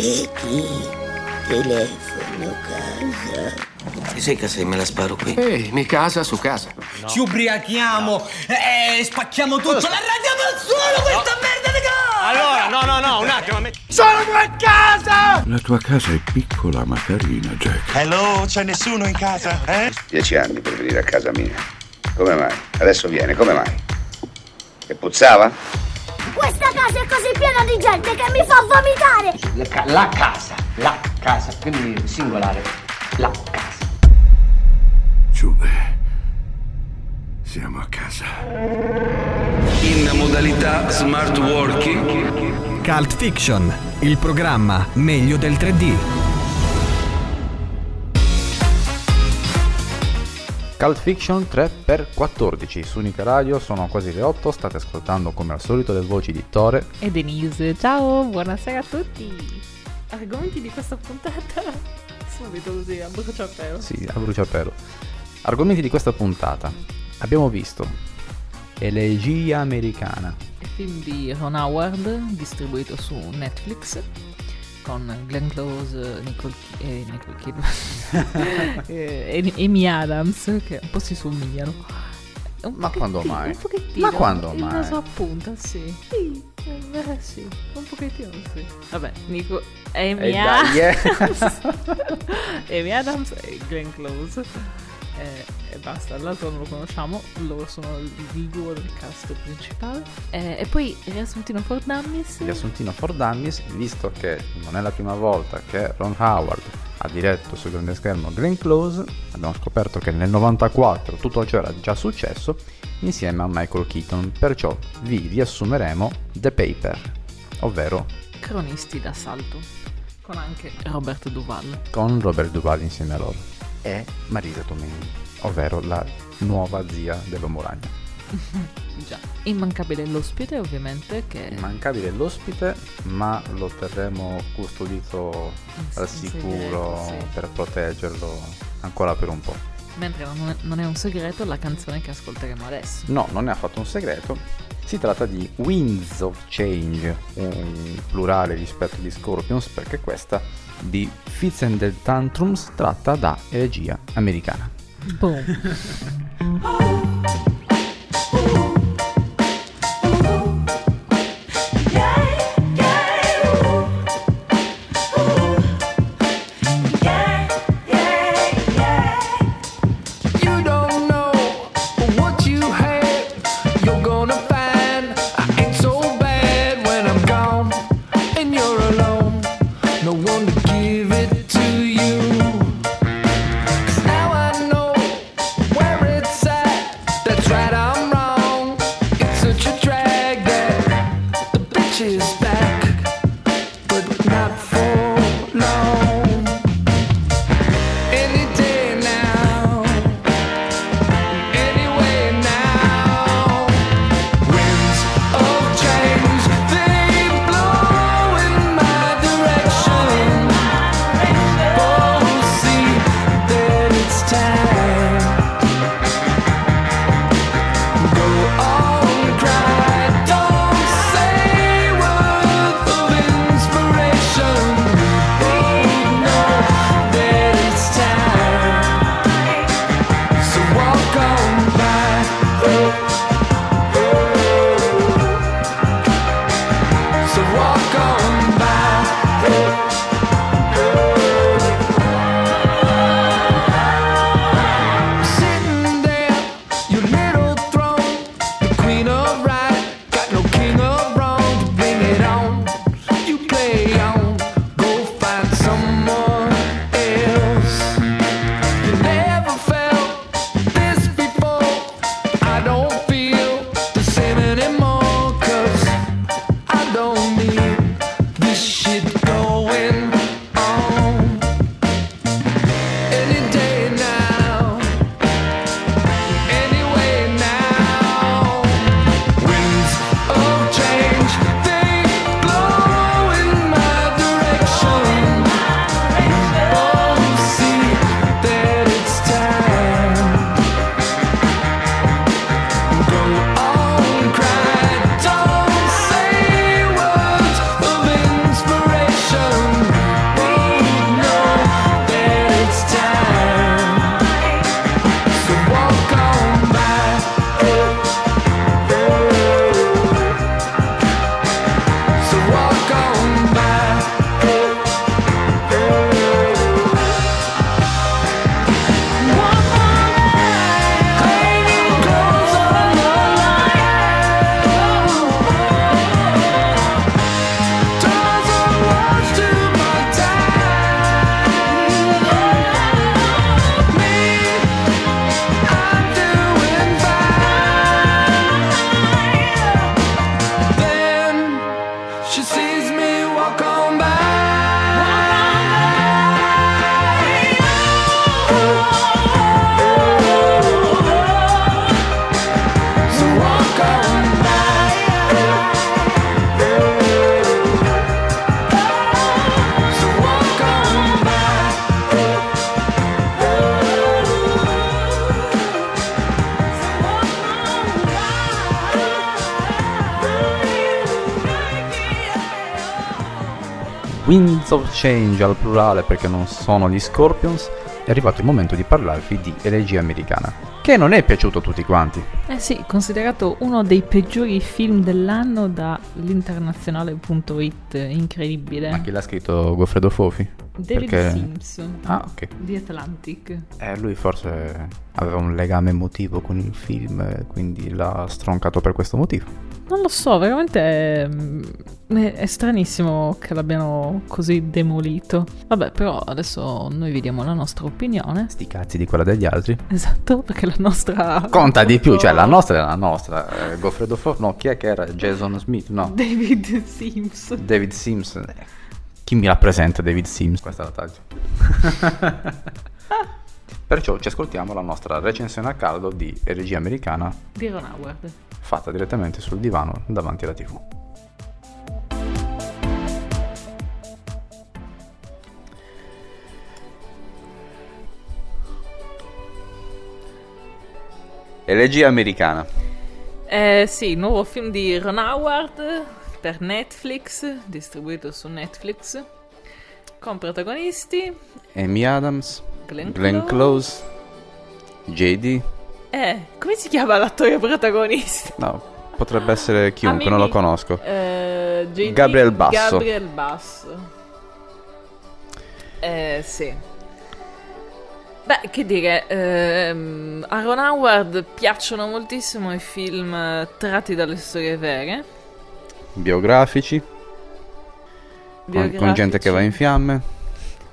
Peggy, telefono casa. Ti sei casa e me la sparo qui? Ehi, mi casa su casa. Ci ubriachiamo e spacchiamo tutto. La radiamo al suolo questa merda di casa! Allora, no, no, no, un attimo. Sono a casa! La tua casa è piccola ma carina, Jack. Hello, c'è nessuno in casa, eh? Dieci anni per venire a casa mia. Come mai? Adesso viene, come mai? E puzzava? Questa casa è così piena di gente che mi fa vomitare! La, ca- la casa, la casa, quindi singolare, la casa. Giube, siamo a casa. In modalità smart working. Cult Fiction, il programma meglio del 3D. Cult Fiction 3x14 su Unica Radio, sono quasi le 8, state ascoltando come al solito le voci di Tore e Denise. Ciao, buonasera a tutti. Argomenti di questa puntata? Subito così, a bruciapelo. Sì, a bruciapelo. Argomenti di questa puntata. Abbiamo visto Elegia americana. Il film di Ron Howard, distribuito su Netflix, con Glenn Close, Nicole, Ki- eh, Nicole Kidman e Amy Adams, che un po' si somigliano. Un Ma quando mai? Un pochettino. Ma quando il mai? naso appunta, sì. Sì, eh, sì, un pochettino sì. Vabbè, Nico, Amy E dai, Adams. Amy Adams e Glenn Close. Eh, e basta, l'altro non lo conosciamo, loro sono il il duo del cast principale. Eh, e poi riassuntino for Dummies. Riassuntino for Dummies, visto che non è la prima volta che Ron Howard ha diretto sul grande schermo Glenn Close, abbiamo scoperto che nel 94 tutto ciò era già successo insieme a Michael Keaton, perciò vi riassumeremo The Paper, ovvero Cronisti d'assalto. Con anche Robert Duval. con Robert Duvall insieme a loro, e Marisa Tomei, ovvero la nuova zia dell'uomo ragno. Già. Immancabile l'ospite, ovviamente, che Immancabile l'ospite, ma lo terremo custodito al sicuro segreto, sì. per proteggerlo ancora per un po'. Mentre non è, non è un segreto la canzone che ascolteremo adesso. No, non è affatto un segreto. Si tratta di Winds of Change, un plurale rispetto agli Scorpions, perché questa di Fits and the Tantrums tratta da elegia americana. Boom. Winds of Change al plurale perché non sono gli Scorpions, è arrivato il momento di parlarvi di Elegia Americana, che non è piaciuto a tutti quanti. Eh sì, considerato uno dei peggiori film dell'anno dall'internazionale.it, incredibile. Ma chi l'ha scritto Goffredo Fofi? David Perché- Sims Ah, ok. di Atlantic. Eh, lui forse aveva un legame emotivo con il film, quindi l'ha stroncato per questo motivo. Non lo so, veramente è, è- è stranissimo che l'abbiano così demolito. Vabbè, però adesso noi vi diamo la nostra opinione. Sti cazzi di quella degli altri. Esatto, perché la nostra... Conta di più, cioè la nostra è la nostra. Eh, Goffredo Fofi, no, chi è che era? Jason Smith, no. David Sims. David Sims. Eh, Chi mi rappresenta David Sims? Questa è la taglia. Perciò ci ascoltiamo la nostra recensione a caldo di Regia Americana Di Ron Howard. Fatta direttamente sul divano davanti alla TV. Elegia americana. Eh sì, nuovo film di Ron Howard per Netflix, distribuito su Netflix, con protagonisti Amy Adams, Glenn Glenn Close, JD. Eh, come si chiama l'attore protagonista? No, potrebbe essere chiunque, non lo conosco. Eh, JD Gabriel Basso. Gabriel Basso. Eh, sì. Beh, che dire, ehm, a Ron Howard piacciono moltissimo i film eh, tratti dalle storie vere. Biografici. Con, con gente che va in fiamme.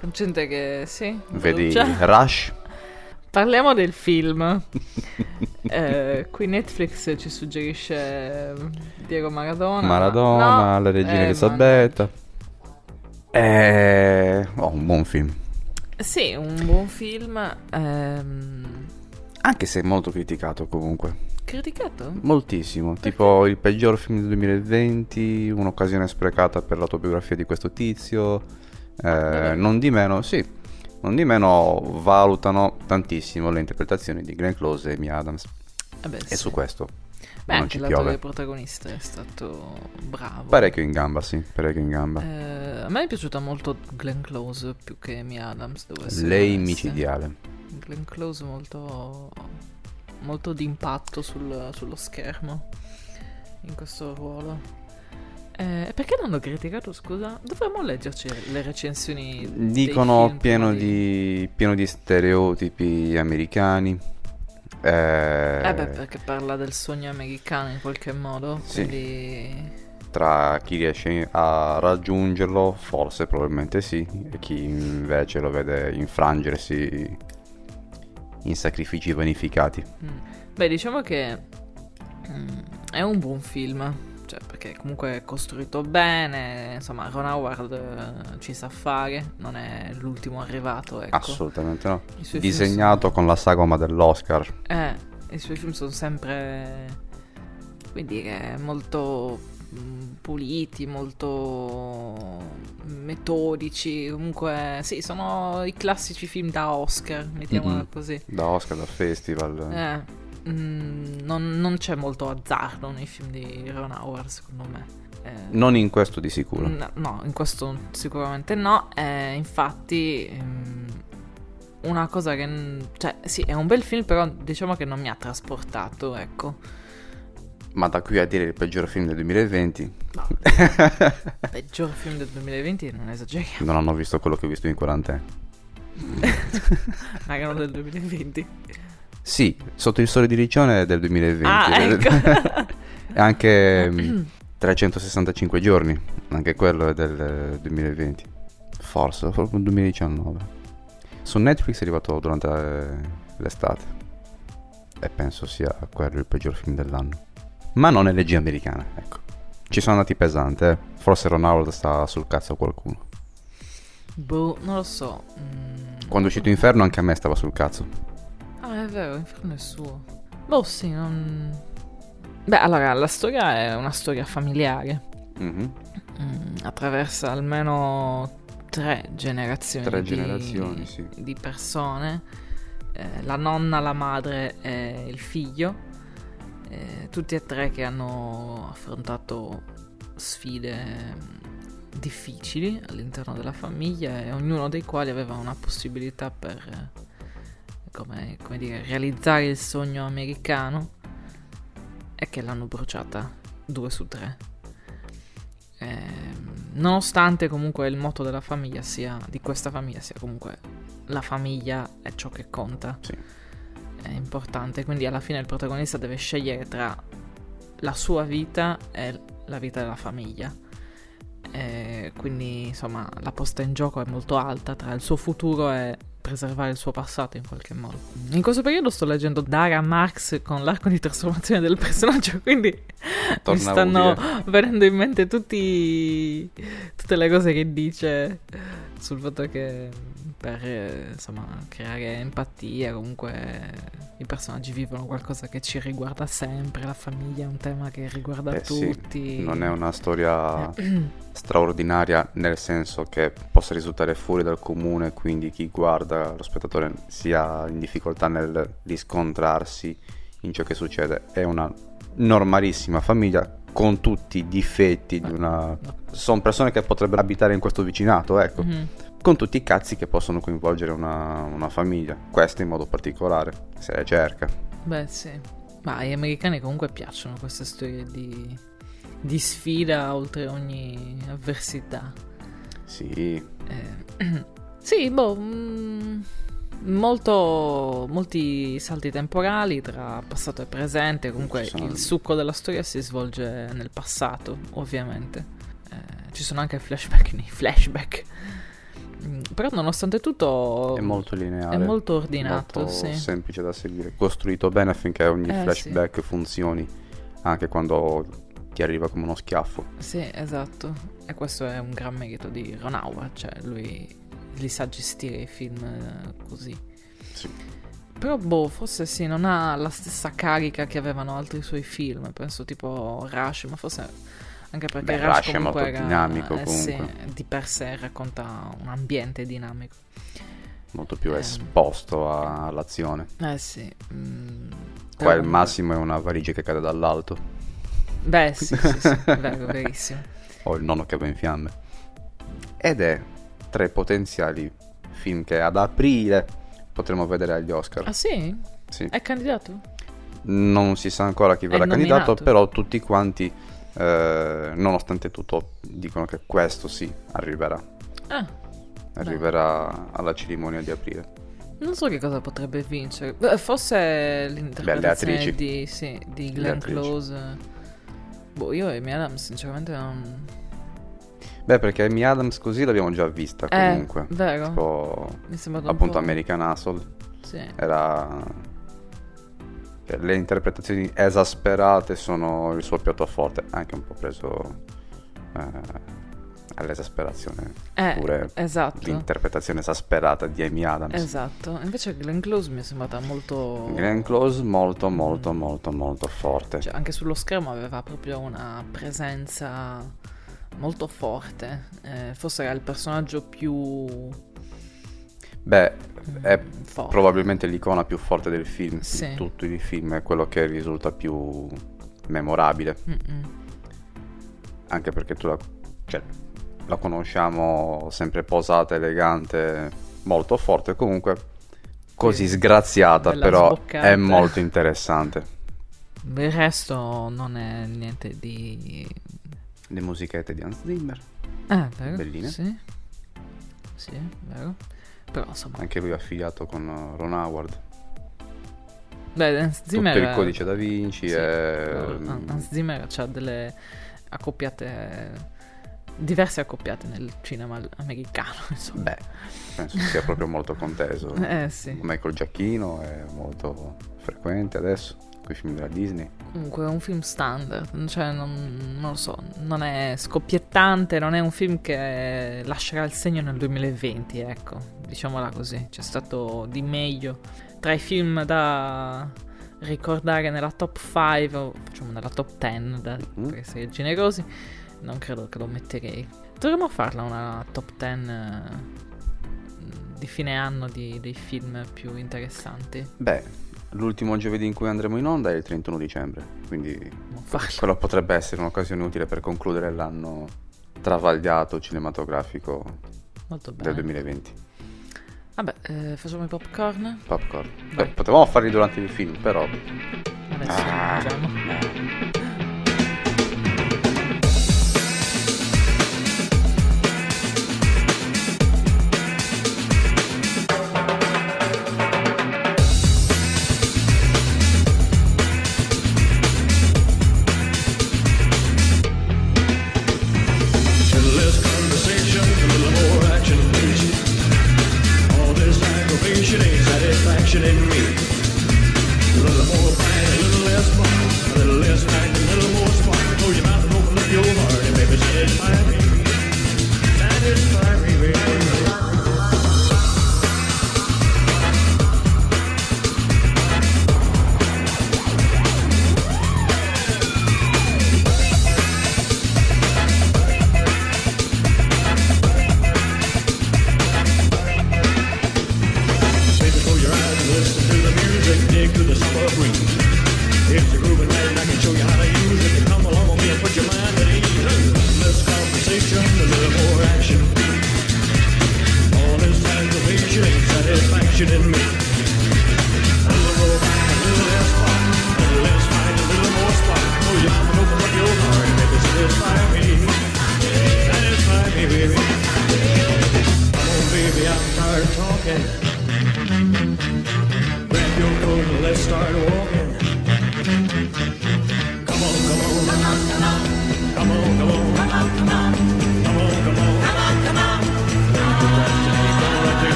Con gente che, sì, Vedi brucia. Rush. Parliamo del film. Eh, qui Netflix ci suggerisce eh, Diego Maradona. Maradona, No, la regina eh, Elisabetta. Eh, oh, un buon film. Sì, un buon film. ehm, Anche se molto criticato comunque. criticato? Moltissimo. Tipo il peggior film del 2020, un'occasione sprecata per l'autobiografia di questo tizio. Eh, non di meno, sì. Non di meno valutano tantissimo le interpretazioni di Glenn Close e Amy Adams. Eh beh, e sì. su questo Beh, non anche ci l'attore piove. protagonista è stato bravo. Parecchio in gamba, sì, parecchio in gamba. Eh, a me è piaciuta molto Glenn Close più che Amy Adams. Essere Lei micidiale. Glenn Close molto, molto d'impatto sul- sullo schermo in questo ruolo. Eh, perché l'hanno criticato, scusa? Dovremmo leggerci le recensioni. Dicono pieno di, pieno di stereotipi americani. Eh, Eh beh, perché parla del sogno americano in qualche modo. Sì. Quindi... tra chi riesce a raggiungerlo, forse probabilmente sì, e chi invece lo vede infrangersi in sacrifici vanificati. Mm. Beh, diciamo che mm, è un buon film. Cioè, perché comunque è costruito bene. Insomma, Ron Howard eh, ci sa fare. Non è l'ultimo arrivato, ecco. Assolutamente no. Disegnato con la sagoma dell'Oscar. Eh, i suoi film sono sempre, come dire, molto mm, puliti, molto metodici. Comunque, sì, sono i classici film da Oscar, mettiamola Mhm. così. Da Oscar, da festival. Eh, mm, non, non c'è molto azzardo nei film di Ron Howard, secondo me. Eh, Non in questo di sicuro. No, no, in questo sicuramente no. Eh, infatti, ehm, una cosa che. Cioè, sì, è un bel film, però diciamo che non mi ha trasportato, ecco. Ma da qui a dire il peggior film del 2020, Peggior film del 2020, non esageriamo. non hanno visto quello che ho visto in quarantena. Raga, non del 2020. Sì, Sotto il sole di Riccione è del 2020. Ah, ecco. e anche mm, 365 giorni, anche quello è del eh, 2020. Forse, forse 2019. Su Netflix è arrivato durante eh, l'estate. E penso sia quello il peggior film dell'anno. Ma non è legge americana, ecco. ci sono andati pesante, eh. Forse Ron Howard sta sul cazzo a qualcuno. Boh, non lo so. Mm, Quando è uscito Inferno anche a me stava sul cazzo. È vero, Inferno è suo. Boh, sì, non... Beh, allora, la storia è una storia familiare. Mhm. Mm, attraversa almeno tre generazioni, Tre di, generazioni, sì. di persone. Eh, la nonna, la madre e il figlio. Eh, tutti e tre che hanno affrontato sfide mm, difficili all'interno della famiglia e ognuno dei quali aveva una possibilità per eh, come, come dire, realizzare il sogno americano e che l'hanno bruciata due su tre. Ehm, nonostante comunque il motto della famiglia sia di questa famiglia sia comunque la famiglia è ciò che conta. È importante, quindi alla fine il protagonista deve scegliere tra la sua vita e la vita della famiglia. E quindi insomma la posta in gioco è molto alta tra il suo futuro e preservare il suo passato in qualche modo. In questo periodo sto leggendo Dara Marx con l'arco di trasformazione del personaggio, quindi mi Torna stanno utile. venendo in mente tutti, tutte le cose che dice sul fatto che per eh, insomma creare empatia comunque i personaggi vivono qualcosa che ci riguarda sempre, la famiglia è un tema che riguarda Eh sì, tutti. non è una storia straordinaria nel senso che possa risultare fuori dal comune, quindi chi guarda, lo spettatore, sia in difficoltà nel riscontrarsi in ciò che succede. È una normalissima famiglia con tutti i difetti di una... Sono persone che potrebbero abitare in questo vicinato, ecco. Mhm. Con tutti i cazzi che possono coinvolgere una, una famiglia. Questa in modo particolare, se le cerca. Beh, sì. Ma agli americani comunque piacciono queste storie di, di sfida oltre ogni avversità. Sì, Eh, sì, boh. mm, molto, molti salti temporali tra passato e presente. Comunque sono- il succo della storia si svolge nel passato, ovviamente. Eh, ci sono anche flashback nei flashback. Mm, Però nonostante tutto È molto lineare. È molto ordinato, molto sì. semplice da seguire. Costruito bene affinché ogni Eh, flashback funzioni anche quando ti arriva come uno schiaffo. Sì, esatto. E questo è un gran merito di Ron Howard, cioè lui li sa gestire i film eh, così. Però boh, forse sì, non ha la stessa carica che avevano altri suoi film, penso tipo Rush, ma forse anche perché Beh, Rush, Rush è molto era- dinamico, eh, sì, comunque. di per sé racconta un ambiente dinamico. Molto più Ehm. esposto a- all'azione. Eh sì. mm, Qua il massimo è una valigia che cade dall'alto. Beh sì, sì, sì, vero, verissimo. o il nonno che va in fiamme. Ed è tre potenziali film che ad aprile potremo vedere agli Oscar. Ah sì? Sì. È candidato? Non si sa ancora chi verrà candidato, però tutti quanti, eh, nonostante tutto, dicono che questo sì arriverà. Ah, Arriverà alla cerimonia di aprile. non so che cosa potrebbe vincere. Beh, Forse l'interpretazione di, sì, di Le Glenn. Close. Boh, io e Amy Adams sinceramente non... Beh, perché Amy Adams così l'abbiamo già vista Eh, comunque. vero. Tipo, Mi un appunto po'- American Hustle. Sì. Era... le interpretazioni esasperate sono il suo piatto forte, anche un po' preso eh, all'esasperazione. Eh, Pure esatto. l'interpretazione esasperata di Amy Adams. Esatto. Invece Glenn Close mi è sembrata molto... Glenn Close molto molto molto molto forte. Cioè, anche sullo schermo aveva proprio una presenza molto forte. Eh, forse era il personaggio più... Beh, è forte. probabilmente l'icona più forte del film. Sì. Di tutti i film è quello che risulta più memorabile. Mm-mm. Anche perché tu la, cioè, la conosciamo sempre posata, elegante, molto forte. Comunque, così Sì. sgraziata, Bella però sboccata. è molto interessante. Il resto non è niente di... Le musichette di Hans Zimmer, Ah, vero? belline. Sì. Sì, vero. Però insomma... Anche lui affiliato con uh, Ron Howard. Beh, Hans Zimmer... Tutto il codice da Vinci Sì, e... però Hans Zimmer ha delle accoppiate... Diverse accoppiate nel cinema americano, insomma. Beh, penso sia proprio molto conteso. Eh, sì. Michael Giacchino è molto frequente adesso. Quei film della Disney. Comunque è un film standard, cioè non, non lo so, non è scoppiettante, non è un film che lascerà il segno nel 2020, ecco, diciamola così. C'è stato di meglio tra i film da ricordare nella top 5, o facciamo nella top 10, da, per essere generosi, non credo che lo metterei. Dovremmo farla una top 10 eh, di fine anno di- dei film più interessanti. Beh, l'ultimo giovedì in cui andremo in onda è il 31 dicembre, quindi quello potrebbe essere un'occasione utile per concludere l'anno travagliato cinematografico del bene. 2020. Vabbè, eh, facciamo i popcorn? Popcorn. Beh, potevamo farli durante il film, però... Adesso Ah. mangiamo.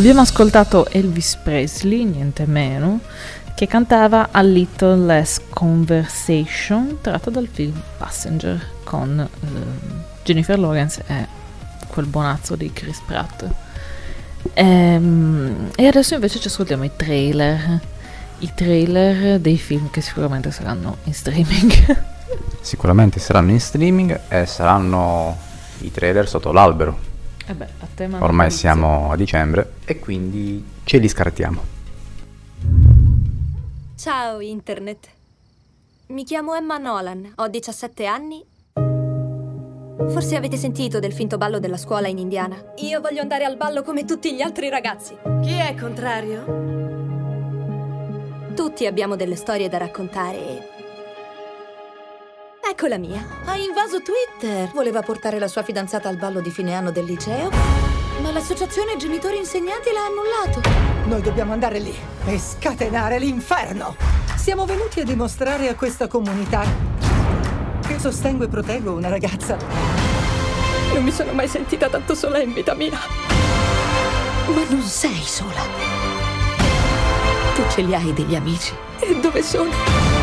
Abbiamo ascoltato Elvis Presley, niente meno, che cantava A Little Less Conversation, tratto dal film Passenger con ehm, Jennifer Lawrence e quel buonazzo di Chris Pratt. Ehm, e adesso invece ci ascoltiamo i trailer, i trailer dei film che sicuramente saranno in streaming. Sicuramente saranno in streaming e saranno i trailer sotto l'albero. Eh beh, a tema Ormai natalizio. siamo a dicembre e quindi ce li scartiamo. Ciao Internet. Mi chiamo Emma Nolan, ho 17 anni. Forse avete sentito del finto ballo della scuola in Indiana. Io voglio andare al ballo come tutti gli altri ragazzi. Chi è contrario? Tutti abbiamo delle storie da raccontare. Ecco la mia. Ha invaso Twitter. Voleva portare la sua fidanzata al ballo di fine anno del liceo, ma l'associazione genitori insegnanti l'ha annullato. Noi dobbiamo andare lì e scatenare l'inferno. Siamo venuti a dimostrare a questa comunità che sostengo e proteggo una ragazza. Non mi sono mai sentita tanto sola in vita mia. Ma non sei sola. Tu ce li hai degli amici. E dove sono?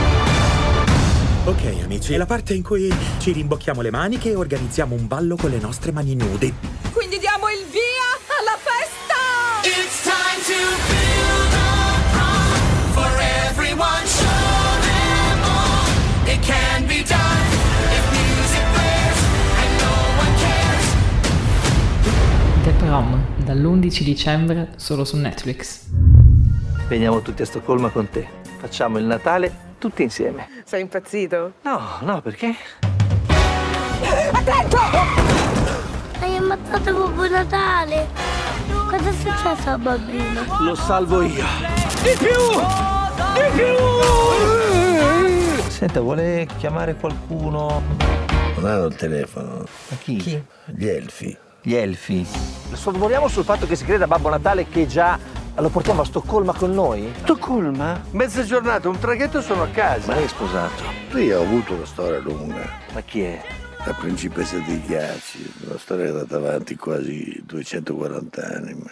Ok amici, è la parte in cui ci rimbocchiamo le maniche e organizziamo un ballo con le nostre mani nude. Quindi diamo il via alla festa! It's time to build a prom for everyone. Show them all it can be done. If music blares and no one cares. The Prom, dall'11 dicembre solo su Netflix. Veniamo tutti a Stoccolma con te. Facciamo il Natale tutti insieme. Sei impazzito? No, no, perché? Attento! Hai ammazzato Babbo Natale! Cosa è successo al bambino? Lo salvo io. Di più! Di più! Senta, vuole chiamare qualcuno? Non hanno il telefono. Ma chi? Gli elfi. Gli elfi. Sorvoliamo sul fatto che si creda Babbo Natale che già lo portiamo a Stoccolma con noi? Stoccolma? Mezza giornata, un traghetto sono a casa. Ma lei è sposato? Io ho avuto una storia lunga. Ma chi è? La principessa dei ghiacci. Una storia che è andata avanti quasi 240 anni. ma-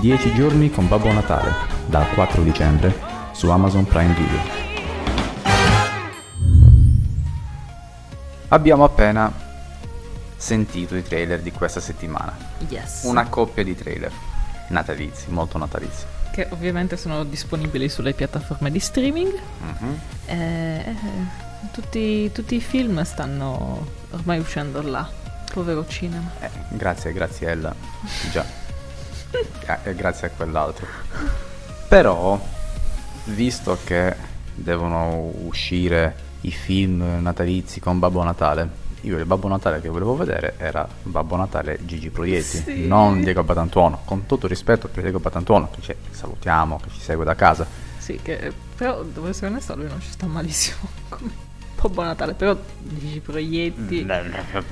10 giorni con Babbo Natale, dal 4 dicembre su Amazon Prime Video. Abbiamo appena sentito i trailer di questa settimana. Yes. Una coppia di trailer natalizi, molto natalizi. Che ovviamente sono disponibili sulle piattaforme di streaming. Mhm. Eh, tutti, tutti i film stanno ormai uscendo là. Povero cinema. Eh, grazie, grazie Ella. Già. Eh, grazie a quell'altro. Però, visto che devono uscire i film natalizi con Babbo Natale, io il Babbo Natale che volevo vedere era Babbo Natale Gigi Proietti, Sì. non Diego Batantuono. Con tutto rispetto per Diego Batantuono, che salutiamo, che ci segue da casa. Sì, che però devo essere onesto, lui non ci sta malissimo. Come Babbo Natale, però Gigi Proietti.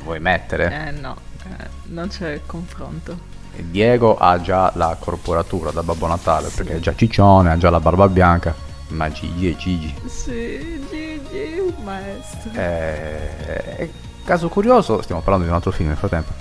Vuoi mettere? Eh no, eh, non c'è confronto. Diego ha già la corporatura da Babbo Natale, perché è già ciccione, ha già la barba bianca, ma Gigi è Gigi. Sì, Gigi, un maestro. Eh, caso curioso, stiamo parlando di un altro film nel frattempo.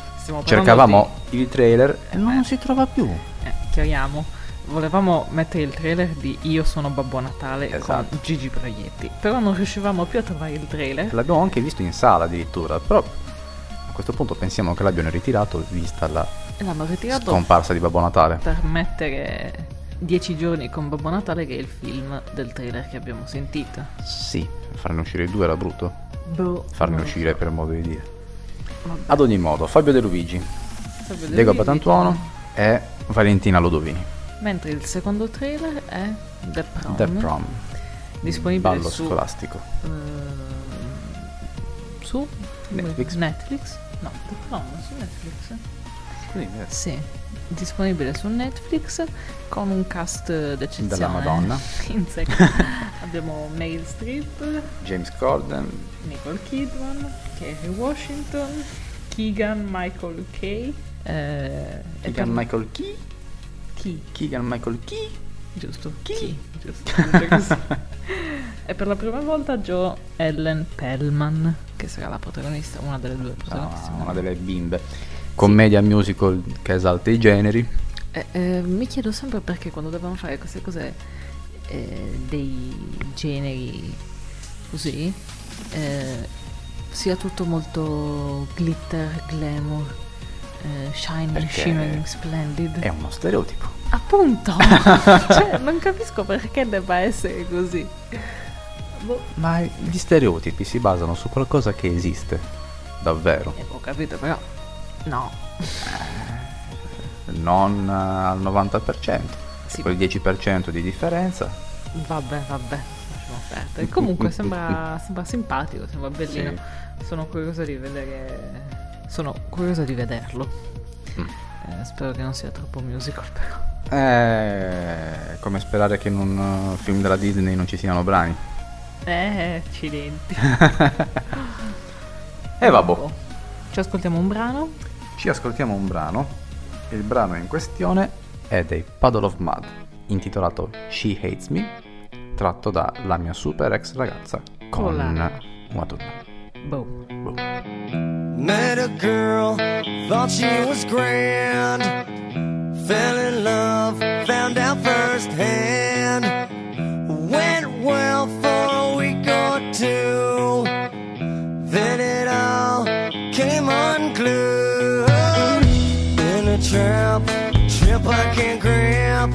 Cercavamo il trailer e non si trova più. Eh, chiariamo. Volevamo mettere il trailer di Io sono Babbo Natale Esatto. con Gigi Proietti, però non riuscivamo più a trovare il trailer. L'abbiamo anche visto in sala addirittura, però a questo punto pensiamo che l'abbiano ritirato vista la l'hanno ritirato scomparsa di Babbo Natale. per mettere 10 giorni con Babbo Natale, che è il film del trailer che abbiamo sentito. Sì, farne uscire i due era brutto. Boh, Farne uscire per modo di dire. Vabbè. Ad ogni modo, Fabio De Luigi, Fabio De Diego Luigi. E Valentina Lodovini. Mentre il secondo trailer è The Prom. The Prom. Disponibile Ballo su scolastico. ehm, su Netflix. Netflix? No, The Prom su Netflix. Sì, Sì, disponibile su Netflix con un cast d'eccezione. Della Madonna. Abbiamo Meryl Streep, James Corden, Nicole Kidman, Kerry Washington, Keegan Michael Kay. Eh, Keegan Michael Key. Chi? Keegan Michael Key. Giusto, chi? Giusto, giusto e per la prima volta Joe Ellen Pellman, che sarà la protagonista, una delle due protagoniste. Ah, una delle bimbe. Commedia musical che esalta i generi. Eh, eh, mi chiedo sempre perché quando devono fare queste cose eh, dei generi così eh, sia tutto molto glitter, glamour, eh, shining, Perché shimmering, splendid. È uno stereotipo. Appunto! cioè, non capisco perché debba essere così. Boh, Ma gli stereotipi si basano su qualcosa che esiste. Davvero. eh, ho capito, però. No. Non eh, al 90%. Sì. Quel 10% di differenza. Vabbè, vabbè, perdere. Comunque sembra, sembra simpatico, sembra bellino. Sono curiosa di vedere. Sono curiosa di vederlo. Mm. Eh, spero che non sia troppo musical però. È come sperare che in un uh, film della Disney non ci siano brani. Eh, accidenti. E vabbè. Ci ascoltiamo un brano. Ci ascoltiamo un brano. Il brano in questione è dei Puddle of Mud, intitolato She Hates Me, tratto da La mia super ex ragazza con Con Uma Thurman. Boom. Met a girl, thought she was grand. Fell in love, found out firsthand. Went well for a week or two. Then it all came unglued. A trip I can't grab.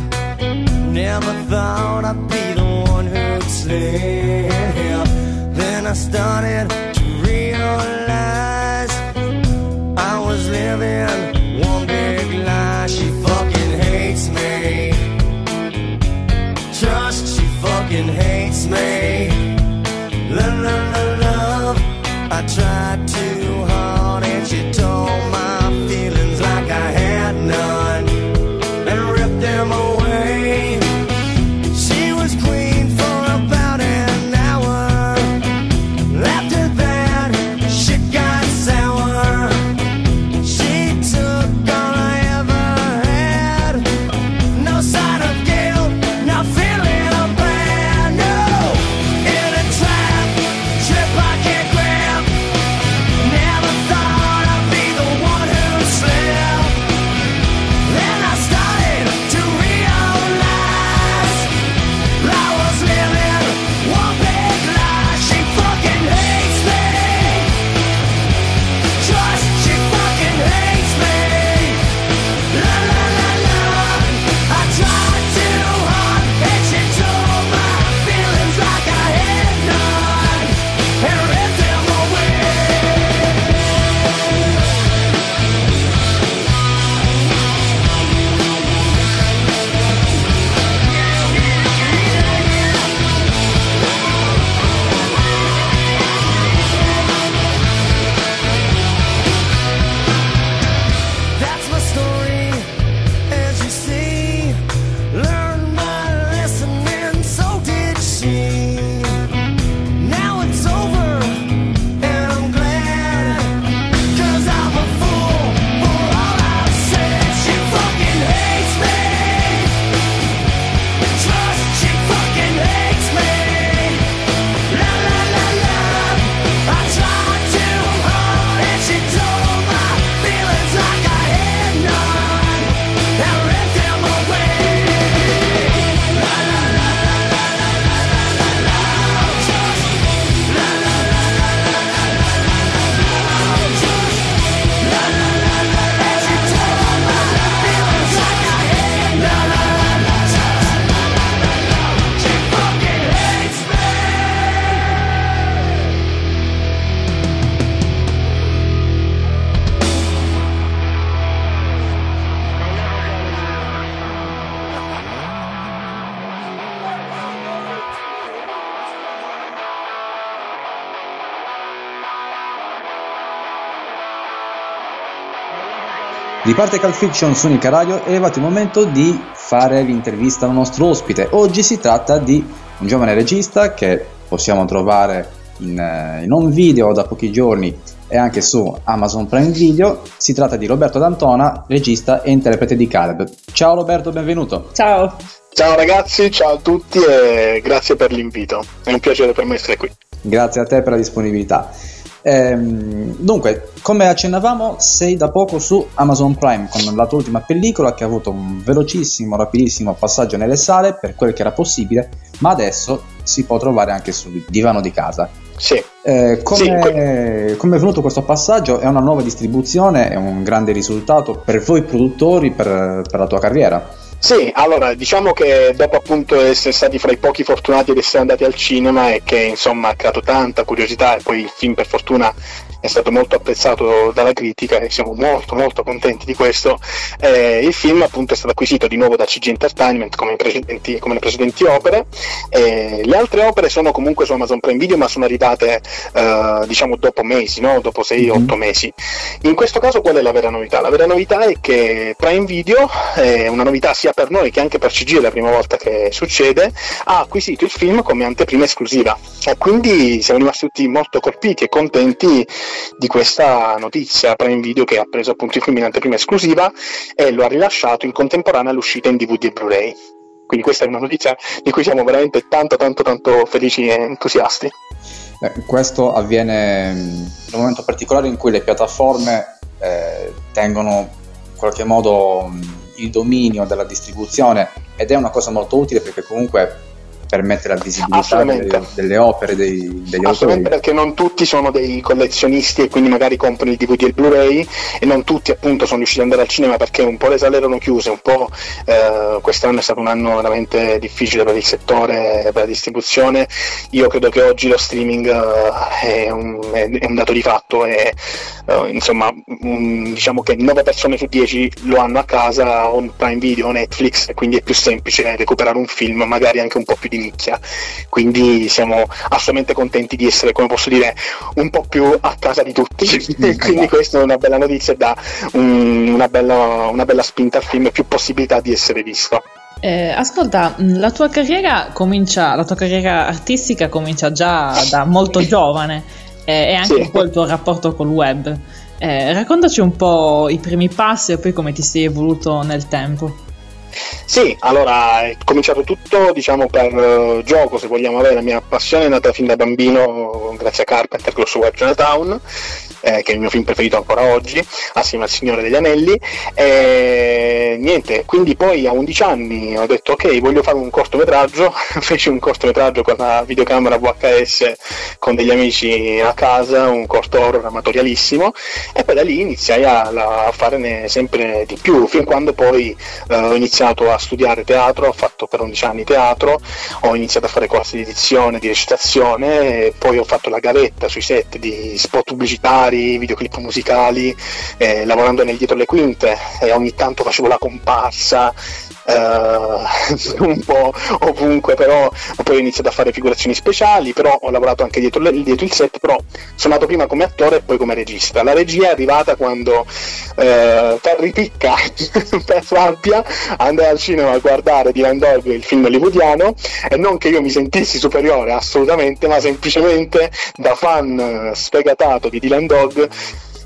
Never thought I'd be the one who'd slip. Then I started to realize I was living one big lie. She fucking hates me. Trust, she fucking hates me. Love, love, love, love. I tried too hard and she Di parte Cult Fiction su Unica Radio è arrivato il momento di fare l'intervista al nostro ospite. Oggi si tratta di un giovane regista che possiamo trovare in, eh, in home video da pochi giorni e anche su Amazon Prime Video. Si tratta di Roberto D'Antona, regista e interprete di Caleb. Ciao Roberto, benvenuto. Ciao. Ciao ragazzi, ciao a tutti e grazie per l'invito. È un piacere per me essere qui. Grazie a te per la disponibilità. Ehm, dunque, come accennavamo, sei da poco su Amazon Prime con la tua ultima pellicola che ha avuto un velocissimo, rapidissimo passaggio nelle sale per quel che era possibile, ma adesso si può trovare anche sul divano di casa. Sì. Eh, come, Sì, come è venuto questo passaggio? È una nuova distribuzione, è un grande risultato per voi produttori, per, per la tua carriera. Sì, allora diciamo che dopo appunto essere stati fra i pochi fortunati ad essere andati al cinema e che insomma ha creato tanta curiosità e poi il film per fortuna è stato molto apprezzato dalla critica e siamo molto molto contenti di questo. Eh, il film appunto è stato acquisito di nuovo da CG Entertainment come, precedenti- come le precedenti opere. Eh, le altre opere sono comunque su Amazon Prime Video ma sono arrivate eh, diciamo dopo mesi, no? dopo 6-8 mesi. In questo caso qual è la vera novità? La vera novità è che Prime Video, è una novità sia per noi che anche per CG, è la prima volta che succede, ha acquisito il film come anteprima esclusiva e quindi siamo rimasti tutti molto colpiti e contenti di questa notizia Prime Video che ha preso appunto il film in anteprima esclusiva e lo ha rilasciato in contemporanea all'uscita in DVD e Blu-ray. Quindi questa è una notizia di cui siamo veramente tanto tanto tanto felici e entusiasti. Eh, questo avviene mh, in un momento particolare in cui le piattaforme eh, tengono in qualche modo mh, il dominio della distribuzione ed è una cosa molto utile perché comunque permette la visibilità delle, delle opere dei, degli Assolutamente autori. perché non tutti sono dei collezionisti e quindi magari comprano il DVD e il Blu-ray e non tutti appunto sono riusciti ad andare al cinema perché un po' le sale erano chiuse, un po' eh, quest'anno è stato un anno veramente difficile per il settore, per la distribuzione. Io credo che oggi lo streaming eh, è, un, è- un dato di fatto e eh, insomma mm, diciamo che 9 persone su 10 lo hanno a casa o Prime Video o Netflix e quindi è più semplice recuperare un film magari anche un po' più di nicchia. Quindi siamo assolutamente contenti di essere, come posso dire, un po' più a casa di tutti. E quindi questa è una bella notizia e dà un- una, bella, una bella spinta al film e più possibilità di essere visto. Eh, ascolta, mh, la tua carriera comincia, la tua carriera artistica comincia già da molto giovane eh, e anche Sì. un po' il tuo rapporto col web. Eh, raccontaci un po' i primi passi e poi come ti sei evoluto nel tempo. Sì, allora è cominciato tutto diciamo per eh, gioco, se vogliamo avere la mia passione è nata fin da bambino grazie a Carpenter suo Web Chinatown, eh, che è il mio film preferito ancora oggi, assieme al Signore degli Anelli. E niente, quindi poi a 11 anni ho detto ok, voglio fare un cortometraggio, feci un cortometraggio con la videocamera VHS con degli amici a casa, un corto horror amatorialissimo e poi da lì iniziai a, a farne sempre di più, fin quando poi eh, ho iniziato a studiare teatro, ho fatto per 11 anni teatro, ho iniziato a fare corsi di edizione, di recitazione, poi ho fatto la gavetta sui set di spot pubblicitari, videoclip musicali, eh, lavorando nel dietro le quinte e ogni tanto facevo la comparsa. Eh, un po' ovunque però poi ho iniziato a fare figurazioni speciali però ho lavorato anche dietro, le- dietro il set però sono nato prima come attore e poi come regista. La regia è arrivata quando eh, per ripicca per rabbia andai al cinema a guardare Dylan Dog il film hollywoodiano e non che io mi sentissi superiore assolutamente ma semplicemente da fan eh, sfegatato di Dylan Dog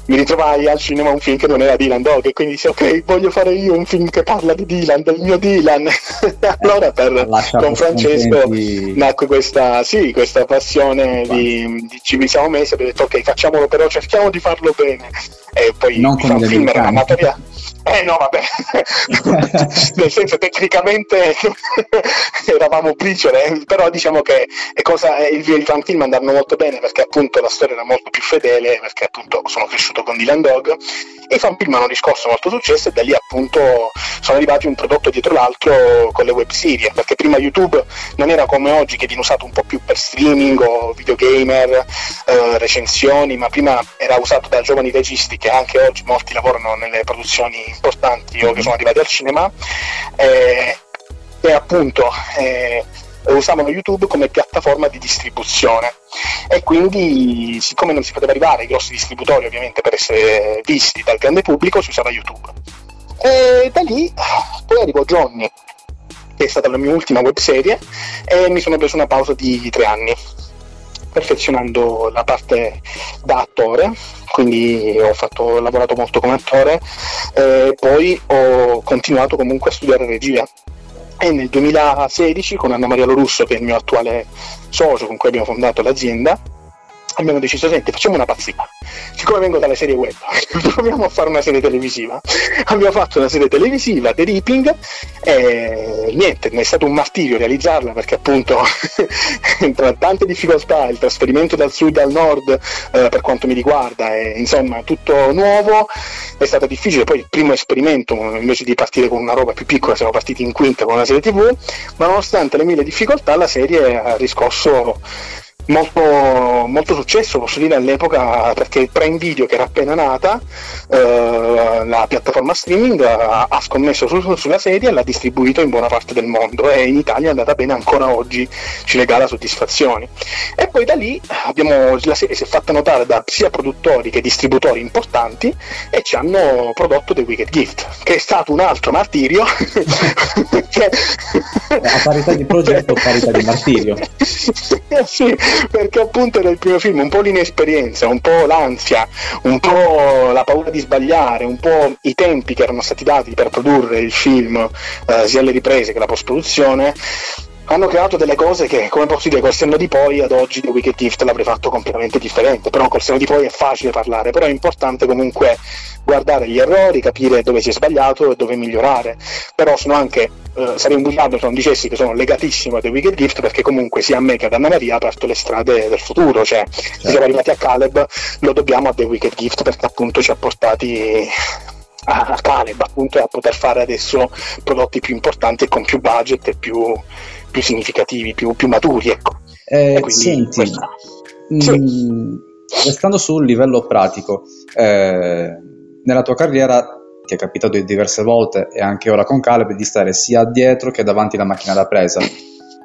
mi ritrovai al cinema un film che non era Dylan Dog e quindi dissi ok voglio fare io un film che parla di Dylan del mio Dylan. Allora per Don Francesco scontenti. nacque questa, sì, questa passione di, di ci siamo messi abbiamo detto ok facciamolo però cerchiamo di farlo bene. E poi Non fa un film era amatoriale eh no vabbè. Nel senso tecnicamente eravamo briciole però diciamo che cosa, il, i fan film andarono molto bene perché appunto la storia era molto più fedele perché appunto sono cresciuto con Dylan Dog e i fan film hanno riscosso molto successo e da lì appunto sono arrivati un prodotto dietro l'altro con le web serie perché prima YouTube non era come oggi che viene usato un po' più per streaming o videogamer eh, recensioni ma prima era usato da giovani registi che anche oggi molti lavorano nelle produzioni importanti o che sono arrivati al cinema eh, e appunto eh, usavano YouTube come piattaforma di distribuzione. E quindi siccome non si poteva arrivare ai grossi distributori ovviamente per essere visti dal grande pubblico si usava YouTube. E da lì poi arrivò Johnny che è stata la mia ultima web serie e mi sono preso una pausa di tre anni perfezionando la parte da attore. Quindi ho, fatto, ho lavorato molto come attore e poi ho continuato comunque a studiare regia e nel 2016 con Anna Maria Lorusso che è il mio attuale socio con cui abbiamo fondato l'azienda abbiamo deciso, senti, facciamo una pazzia. Siccome vengo dalle serie web, proviamo a fare una serie televisiva. abbiamo fatto una serie televisiva, The Reaping, e niente, è stato un martirio realizzarla perché appunto tra tante difficoltà, il trasferimento dal sud al nord eh, per quanto mi riguarda, e, insomma tutto nuovo, è stato difficile. Poi il primo esperimento, invece di partire con una roba più piccola, siamo partiti in quinta con una serie tv, ma nonostante le mille difficoltà la serie ha riscosso molto, molto successo, posso dire all'epoca, perché Prime Video, che era appena nata, eh, la piattaforma streaming, ha, ha scommesso su- sulla serie e l'ha distribuito in buona parte del mondo e in Italia è andata bene ancora oggi, ci regala soddisfazioni. E poi da lì abbiamo, la serie si è fatta notare da sia produttori che distributori importanti e ci hanno prodotto The Wicked Gift, che è stato un altro martirio. A parità di progetto, parità di martirio. Sì, perché appunto era il primo film, un po' l'inesperienza, un po' l'ansia, un po' la paura di sbagliare, un po' i tempi che erano stati dati per produrre il film, eh, sia le riprese che la post-produzione. Hanno creato delle cose che, come posso dire, col senno di poi ad oggi The Wicked Gift l'avrei fatto completamente differente. Però col senno di poi è facile parlare, però è importante comunque guardare gli errori, capire dove si è sbagliato e dove migliorare. Però sono anche, eh, sarei un bugiardo se non dicessi che sono legatissimo a The Wicked Gift perché comunque sia a me che ad Anna Maria ha aperto le strade del futuro. Cioè, se siamo arrivati a Caleb lo dobbiamo a The Wicked Gift perché appunto ci ha portati a Caleb appunto e a poter fare adesso prodotti più importanti e con più budget e più, più significativi, più, più maturi. Ecco. Eh, senti, questa- mm, restando sul livello pratico, eh, nella tua carriera ti è capitato di diverse volte e anche ora con Caleb di stare sia dietro che davanti alla macchina da presa.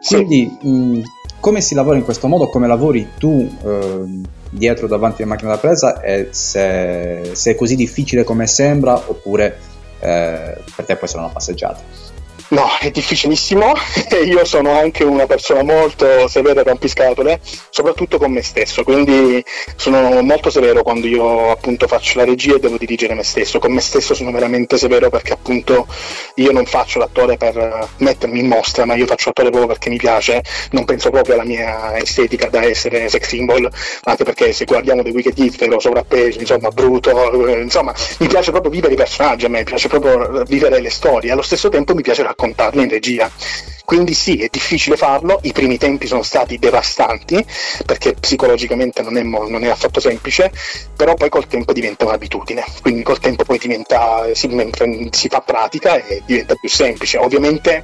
Quindi, mm, come si lavora in questo modo? Come lavori tu ehm, dietro davanti alla macchina da presa? E se, se è così difficile come sembra oppure eh, per te può essere una passeggiata? No, è difficilissimo. Io sono anche una persona molto severa e rompiscatole, soprattutto con me stesso, quindi sono molto severo quando io appunto faccio la regia e devo dirigere me stesso. Con me stesso sono veramente severo perché appunto io non faccio l'attore per mettermi in mostra, ma io faccio l'attore proprio perché mi piace, non penso proprio alla mia estetica da essere sex symbol, anche perché se guardiamo The Wicked Gift ero sovrappeso, insomma brutto, eh, insomma mi piace proprio vivere i personaggi, a me piace proprio vivere le storie, allo stesso tempo mi piace raccontarle in regia. Quindi sì, è difficile farlo, i primi tempi sono stati devastanti perché psicologicamente non è, non è affatto semplice, però poi col tempo diventa un'abitudine, quindi col tempo poi diventa, si, si fa pratica e diventa più semplice. Ovviamente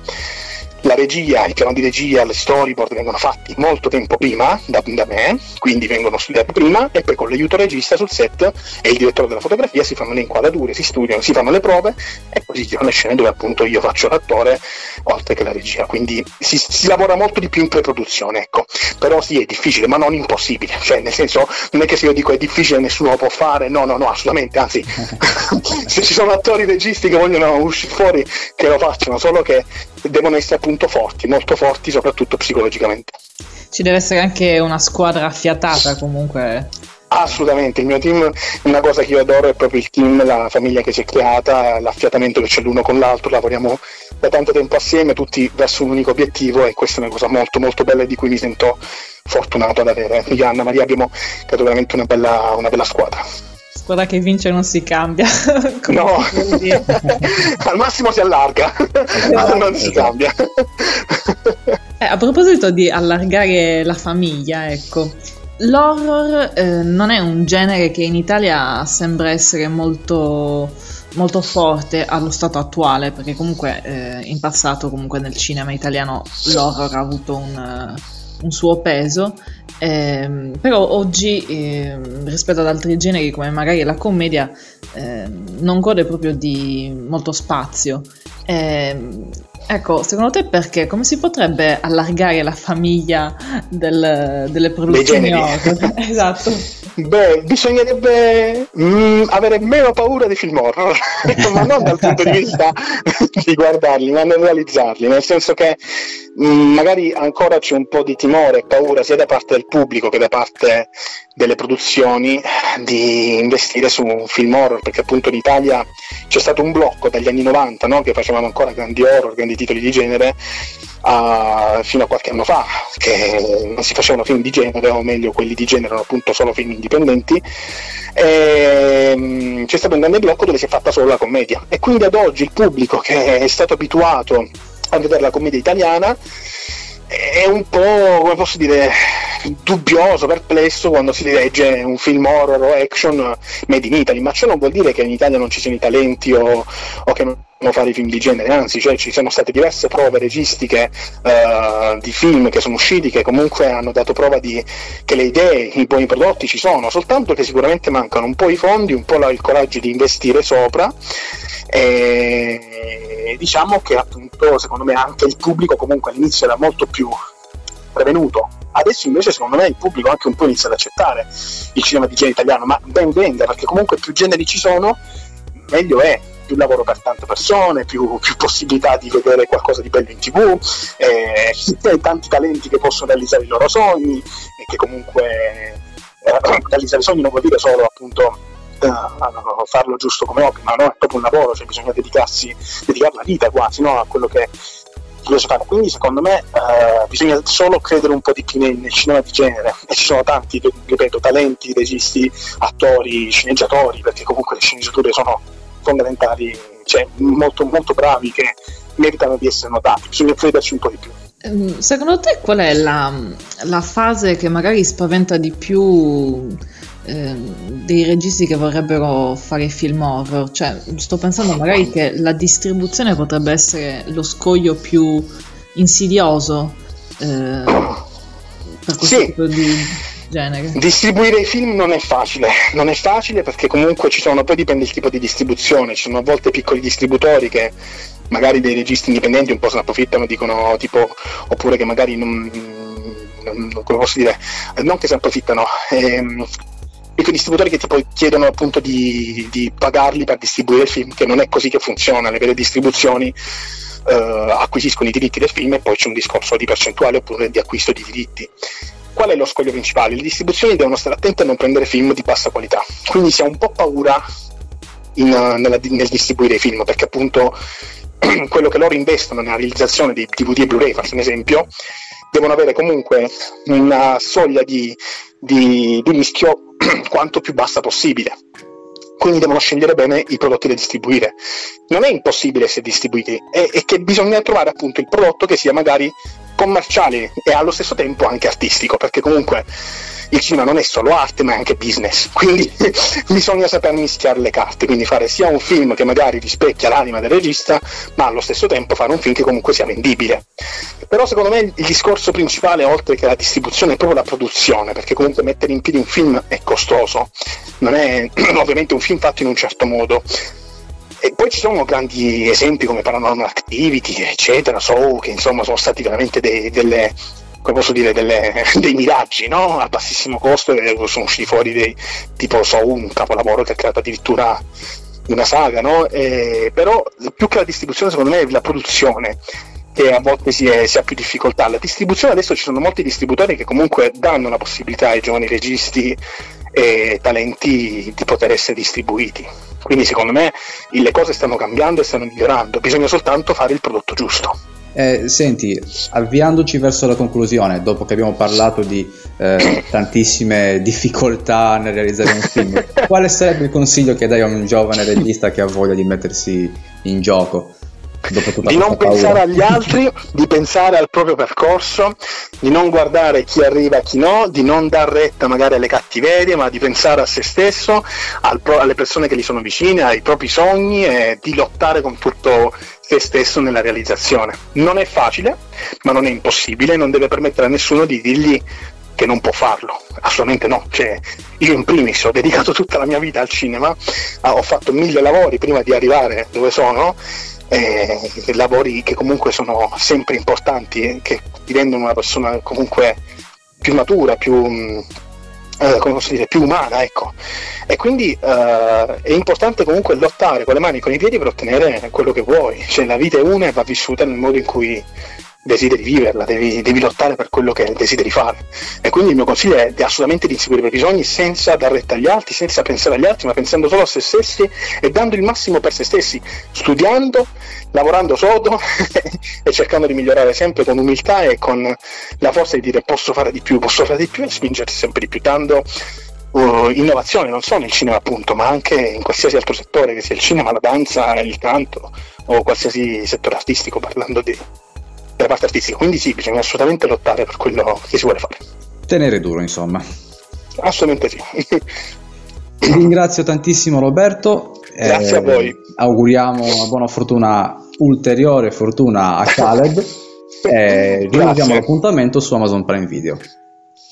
la regia, i piani di regia, le storyboard vengono fatti molto tempo prima da, da me, quindi vengono studiati prima e poi con l'aiuto regista sul set e il direttore della fotografia si fanno le inquadrature, si studiano, si fanno le prove e poi si girano le scene dove appunto io faccio l'attore oltre che la regia, quindi si, si lavora molto di più in pre-produzione, ecco. Però sì, è difficile, ma non impossibile, cioè nel senso non è che se io dico è difficile nessuno lo può fare, no, no, no, assolutamente, anzi se ci sono attori registi che vogliono uscire fuori che lo facciano, solo che devono essere appunto forti, molto forti soprattutto psicologicamente. Ci deve essere anche una squadra affiatata comunque. Assolutamente, il mio team, una cosa che io adoro è proprio il team, la famiglia che si è creata, l'affiatamento che c'è l'uno con l'altro, lavoriamo da tanto tempo assieme, tutti verso un unico obiettivo e questa è una cosa molto molto bella e di cui mi sento fortunato ad avere. Io e Anna Maria abbiamo creato veramente una bella, una bella squadra. Squadra che vince non si cambia. No, al massimo si allarga, non si cambia. Eh, a proposito di allargare la famiglia, ecco, l'horror eh, non è un genere che in Italia sembra essere molto, molto forte allo stato attuale, perché comunque eh, in passato comunque nel cinema italiano l'horror ha avuto un, un suo peso, ehm, però oggi ehm, rispetto ad altri generi come magari la commedia ehm, non gode proprio di molto spazio. Ecco, secondo te perché? Come si potrebbe allargare la famiglia del- delle produzioni horror? esatto. Beh, bisognerebbe mm, avere meno paura dei film horror, ma non dal punto di vista di guardarli, ma nel realizzarli, nel senso che mm, magari ancora c'è un po' di timore e paura sia da parte del pubblico che da parte delle produzioni di investire su un film horror, perché appunto in Italia c'è stato un blocco dagli anni 90 no? che facevamo ancora grandi horror, grandi titoli di genere, a- fino a qualche anno fa, che non si facevano film di genere, o meglio quelli di genere erano appunto solo film indipendenti, e, mm, c'è stato un grande blocco dove si è fatta solo la commedia. E quindi ad oggi il pubblico che è stato abituato a vedere la commedia italiana è un po', come posso dire, dubbioso, perplesso quando si legge un film horror o action made in Italy, ma ciò non vuol dire che in Italia non ci siano i talenti o, o che non fare i film di genere, anzi cioè, ci sono state diverse prove registiche eh, di film che sono usciti che comunque hanno dato prova di, che le idee, i buoni prodotti ci sono, soltanto che sicuramente mancano un po' i fondi, un po' la- il coraggio di investire sopra e diciamo che appunto secondo me anche il pubblico comunque all'inizio era molto più prevenuto. Adesso invece secondo me il pubblico anche un po' inizia ad accettare il cinema di genere italiano, ma ben venga perché comunque più generi ci sono, meglio è. Più lavoro per tante persone, più, più possibilità di vedere qualcosa di bello in tv, eh, tanti talenti che possono realizzare i loro sogni e che comunque eh, realizzare i sogni non vuol dire solo appunto eh, farlo giusto come hobby, ma no, è proprio un lavoro, cioè bisogna dedicarsi, dedicare la vita quasi no, a quello che a fare. Quindi secondo me eh, bisogna solo credere un po' di più nel, nel cinema di genere e ci sono tanti, ripeto, talenti, registi, attori, sceneggiatori, perché comunque le sceneggiature sono fondamentali, cioè molto, molto bravi che meritano di essere notati, bisogna crederci un po' di più. Ehm, Secondo te qual è la, la fase che magari spaventa di più ehm, dei registi che vorrebbero fare film horror? Cioè, sto pensando magari che la distribuzione potrebbe essere lo scoglio più insidioso eh, per questo tipo di genere. Distribuire i film non è facile, non è facile perché comunque ci sono, poi dipende il tipo di distribuzione, ci sono a volte piccoli distributori che magari dei registi indipendenti un po' se ne approfittano, dicono tipo, oppure che magari non, non- come posso dire, non che se ne approfittano, ehm, piccoli distributori che tipo chiedono appunto di, di pagarli per distribuire il film, che non è così che funziona, le vere distribuzioni eh, acquisiscono i diritti del film e poi c'è un discorso di percentuale oppure di acquisto di diritti. Qual è lo scoglio principale? Le distribuzioni devono stare attente a non prendere film di bassa qualità, quindi si ha un po' paura in, eh, nella- nel distribuire i film, perché appunto quello che loro investono nella realizzazione di DVD e Blu-ray, faccio un esempio, devono avere comunque una soglia di, di- di rischio quanto più bassa possibile. Quindi devono scegliere bene i prodotti da distribuire. Non è impossibile essere distribuiti, è, è che bisogna trovare appunto il prodotto che sia magari commerciale e allo stesso tempo anche artistico, perché comunque il cinema non è solo arte ma è anche business, quindi bisogna saper mischiare le carte, quindi fare sia un film che magari rispecchia l'anima del regista, ma allo stesso tempo fare un film che comunque sia vendibile. Però secondo me il discorso principale, oltre che la distribuzione, è proprio la produzione, perché comunque mettere in piedi un film è costoso, non è ovviamente un film fatto in un certo modo. E poi ci sono grandi esempi come Paranormal Activity, eccetera, so che insomma sono stati veramente dei, delle, come posso dire, delle- dei miraggi, no? A bassissimo costo sono usciti fuori dei, tipo so un capolavoro che ha creato addirittura una saga, no? E- però più che la distribuzione secondo me è la produzione che a volte si, è- si ha più difficoltà. La distribuzione adesso ci sono molti distributori che comunque danno la possibilità ai giovani registi e talenti di poter essere distribuiti. Quindi secondo me le cose stanno cambiando e stanno migliorando, bisogna soltanto fare il prodotto giusto. Eh, senti, avviandoci verso la conclusione, dopo che abbiamo parlato di eh, tantissime difficoltà nel realizzare un film, quale sarebbe il consiglio che dai a un giovane regista che ha voglia di mettersi in gioco? Di non paura? pensare agli altri, di pensare al proprio percorso, di non guardare chi arriva e chi no, di non dar retta magari alle cattiverie, ma di pensare a se stesso, al pro- alle persone che gli sono vicine, ai propri sogni e di lottare con tutto se stesso nella realizzazione. Non è facile, ma non è impossibile, non deve permettere a nessuno di dirgli che non può farlo, assolutamente no. Cioè, io in primis ho dedicato tutta la mia vita al cinema, ho fatto mille lavori prima di arrivare dove sono, eh, lavori che comunque sono sempre importanti, eh, che ti rendono una persona comunque più matura, più, mh, eh, come posso dire, più umana, ecco. E quindi eh, è importante comunque lottare con le mani e con i piedi per ottenere quello che vuoi. Cioè la vita è una e va vissuta nel modo in cui desideri viverla, devi, devi lottare per quello che desideri fare. E quindi il mio consiglio è assolutamente di inseguire i propri bisogni senza dar retta agli altri, senza pensare agli altri, ma pensando solo a se stessi e dando il massimo per se stessi, studiando, lavorando sodo e cercando di migliorare sempre con umiltà e con la forza di dire posso fare di più, posso fare di più e spingersi sempre di più, dando uh, innovazione non solo nel cinema appunto, ma anche in qualsiasi altro settore, che sia il cinema, la danza, il canto o qualsiasi settore artistico, parlando di, della parte artistica. Quindi sì, bisogna assolutamente lottare per quello che si vuole fare. Tenere duro, insomma. Assolutamente sì. Ti ringrazio tantissimo Roberto Grazie a voi. Auguriamo una buona fortuna, ulteriore fortuna a Caleb. e rinnoviamo Grazie. l'appuntamento su Amazon Prime Video.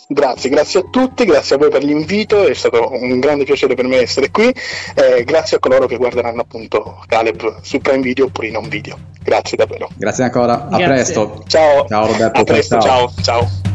Grazie, grazie a tutti, grazie a voi per l'invito, è stato un grande piacere per me essere qui, eh, grazie a coloro che guarderanno appunto Caleb su Prime Video oppure in home video. Grazie davvero. Grazie ancora, a Grazie. presto. Ciao. Ciao Roberto. A presto, ciao, ciao. Hey,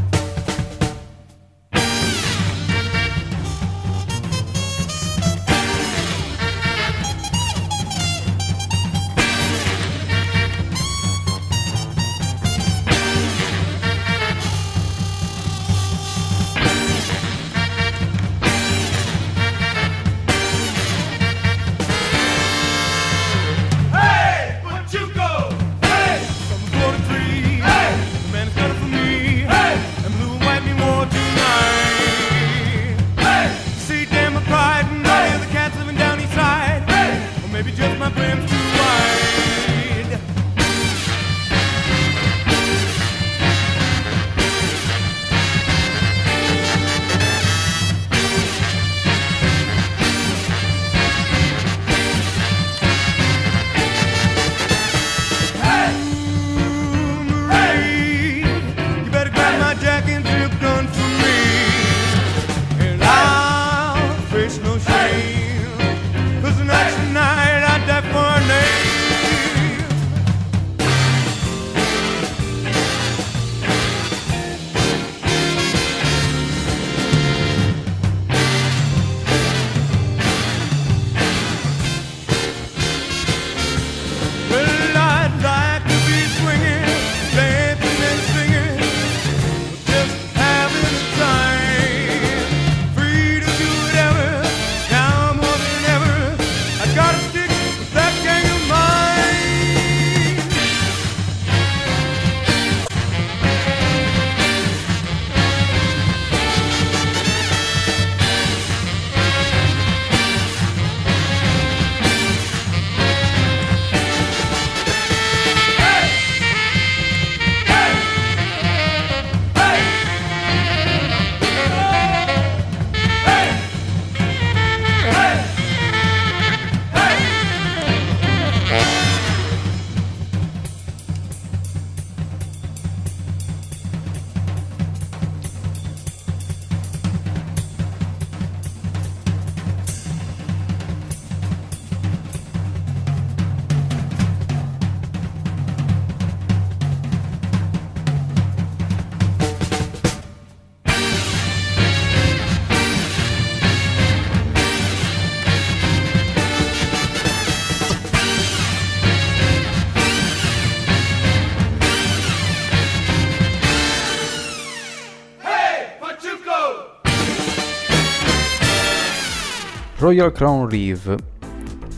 Royal Crown Reeve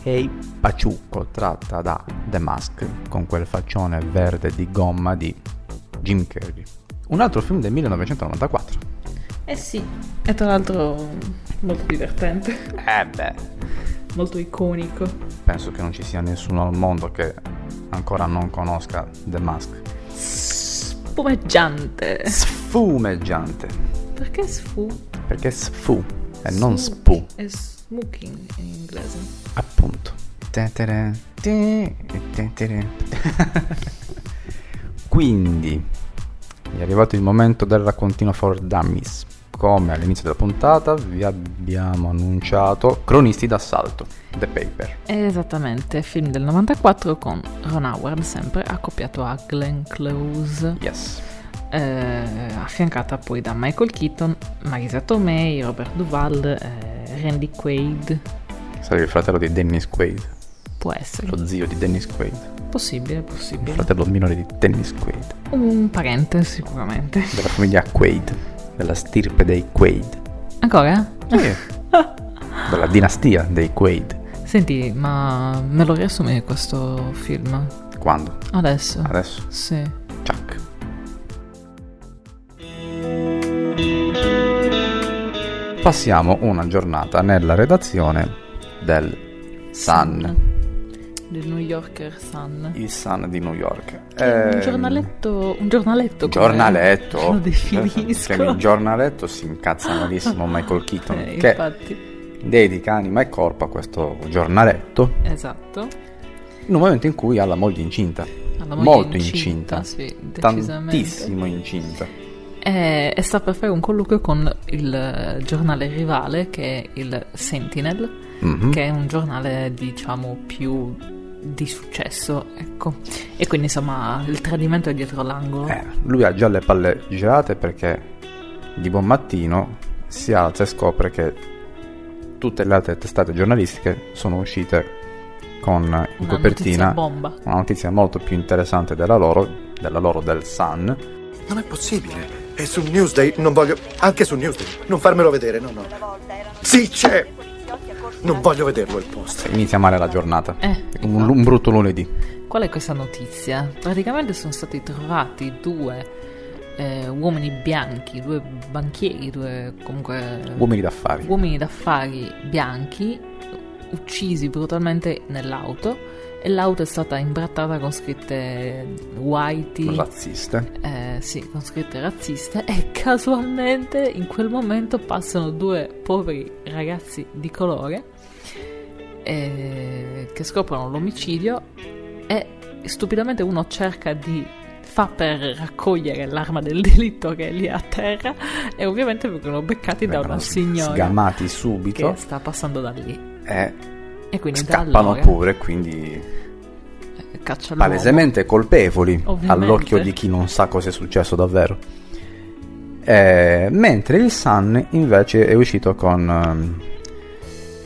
e Paciucco tratta da The Mask con quel faccione verde di gomma di Jim Carrey. Un altro film del 1994. Eh sì, è tra l'altro molto divertente, Eh beh, molto iconico. penso che non ci sia nessuno al mondo che ancora non conosca The Mask. Spumeggiante. Sfumeggiante, Perché sfu? perché sfu e non Su- spu, È smoking in inglese. appunto. Tetere, te- tetere. Quindi è arrivato il momento del raccontino for dummies. Come all'inizio della puntata vi abbiamo annunciato Cronisti d'assalto, The Paper. Esattamente, film del 94 con Ron Howard sempre accoppiato a Glenn Close. Yes. Eh, affiancata poi da Michael Keaton, Marisa Tomei, Robert Duval, eh, Randy Quaid. Sarebbe il fratello di Dennis Quaid. Può essere. Lo zio di Dennis Quaid. Possibile, Il possibile. fratello minore di Dennis Quaid. Un parente sicuramente. Della famiglia Quaid. Della stirpe dei Quaid. Ancora? Sì. Della dinastia dei Quaid. Senti, ma me lo riassumi questo film? Quando? Adesso. Adesso? Sì. Passiamo una giornata nella redazione del Sun. Del New Yorker Sun. Il Sun di New York. È un Ehm, giornaletto. Un giornaletto. Giornaletto. Lo definisco. Chiami giornaletto si incazza malissimo Michael Keaton. Eh, che infatti. dedica anima e corpo a questo giornaletto Esatto. in un momento in cui ha la moglie incinta. Moglie Molto incinta, incinta. sì. Tantissimo incinta. E, e sta per fare un colloquio con il giornale rivale che è il Sentinel, Mhm. che è un giornale diciamo più di successo, ecco. E quindi insomma il tradimento è dietro l'angolo. Eh, lui ha già le palle girate perché di buon mattino si alza e scopre che tutte le altre testate giornalistiche sono uscite con in Una copertina notizia bomba. una notizia molto più interessante della loro, della loro del Sun. Non è possibile. È su Newsday, non voglio. Anche su Newsday. Non farmelo vedere, no, no. Sì, c'è! Non voglio vederlo il post. Inizia male la giornata. Eh, un, un brutto lunedì. Qual è questa notizia? Praticamente sono stati trovati due eh, uomini bianchi, due banchieri, due comunque Uomini d'affari. uomini d'affari bianchi uccisi brutalmente nell'auto e l'auto è stata imbrattata con scritte whitey Razziste. eh, sì, con scritte razziste e casualmente in quel momento passano due poveri ragazzi di colore eh, che scoprono l'omicidio e stupidamente uno cerca di fa per raccogliere l'arma del delitto che è lì a terra e ovviamente vengono beccati da una signora Sgamati subito che sta passando da lì e e quindi scappano allora pure, quindi caccia l'uomo. palesemente colpevoli Ovviamente. all'occhio di chi non sa cosa è successo davvero. Eh, mentre il Sun invece è uscito con ehm,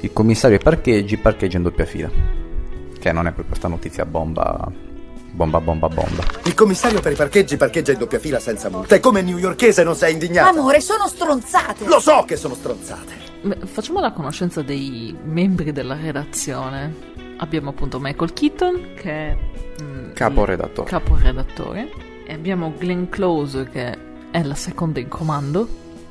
il commissario ai parcheggi, parcheggi in doppia fila. Che non è per questa notizia bomba, bomba, bomba, bomba. Il commissario per i parcheggi parcheggia in doppia fila senza multa. E come newyorkese non sei indignata? Amore, sono stronzate. Lo so che sono stronzate. Beh, Facciamo la conoscenza dei membri della redazione. Abbiamo appunto Michael Keaton, che è mm, Caporedattore. caporedattore. E abbiamo Glenn Close, che è la seconda in comando.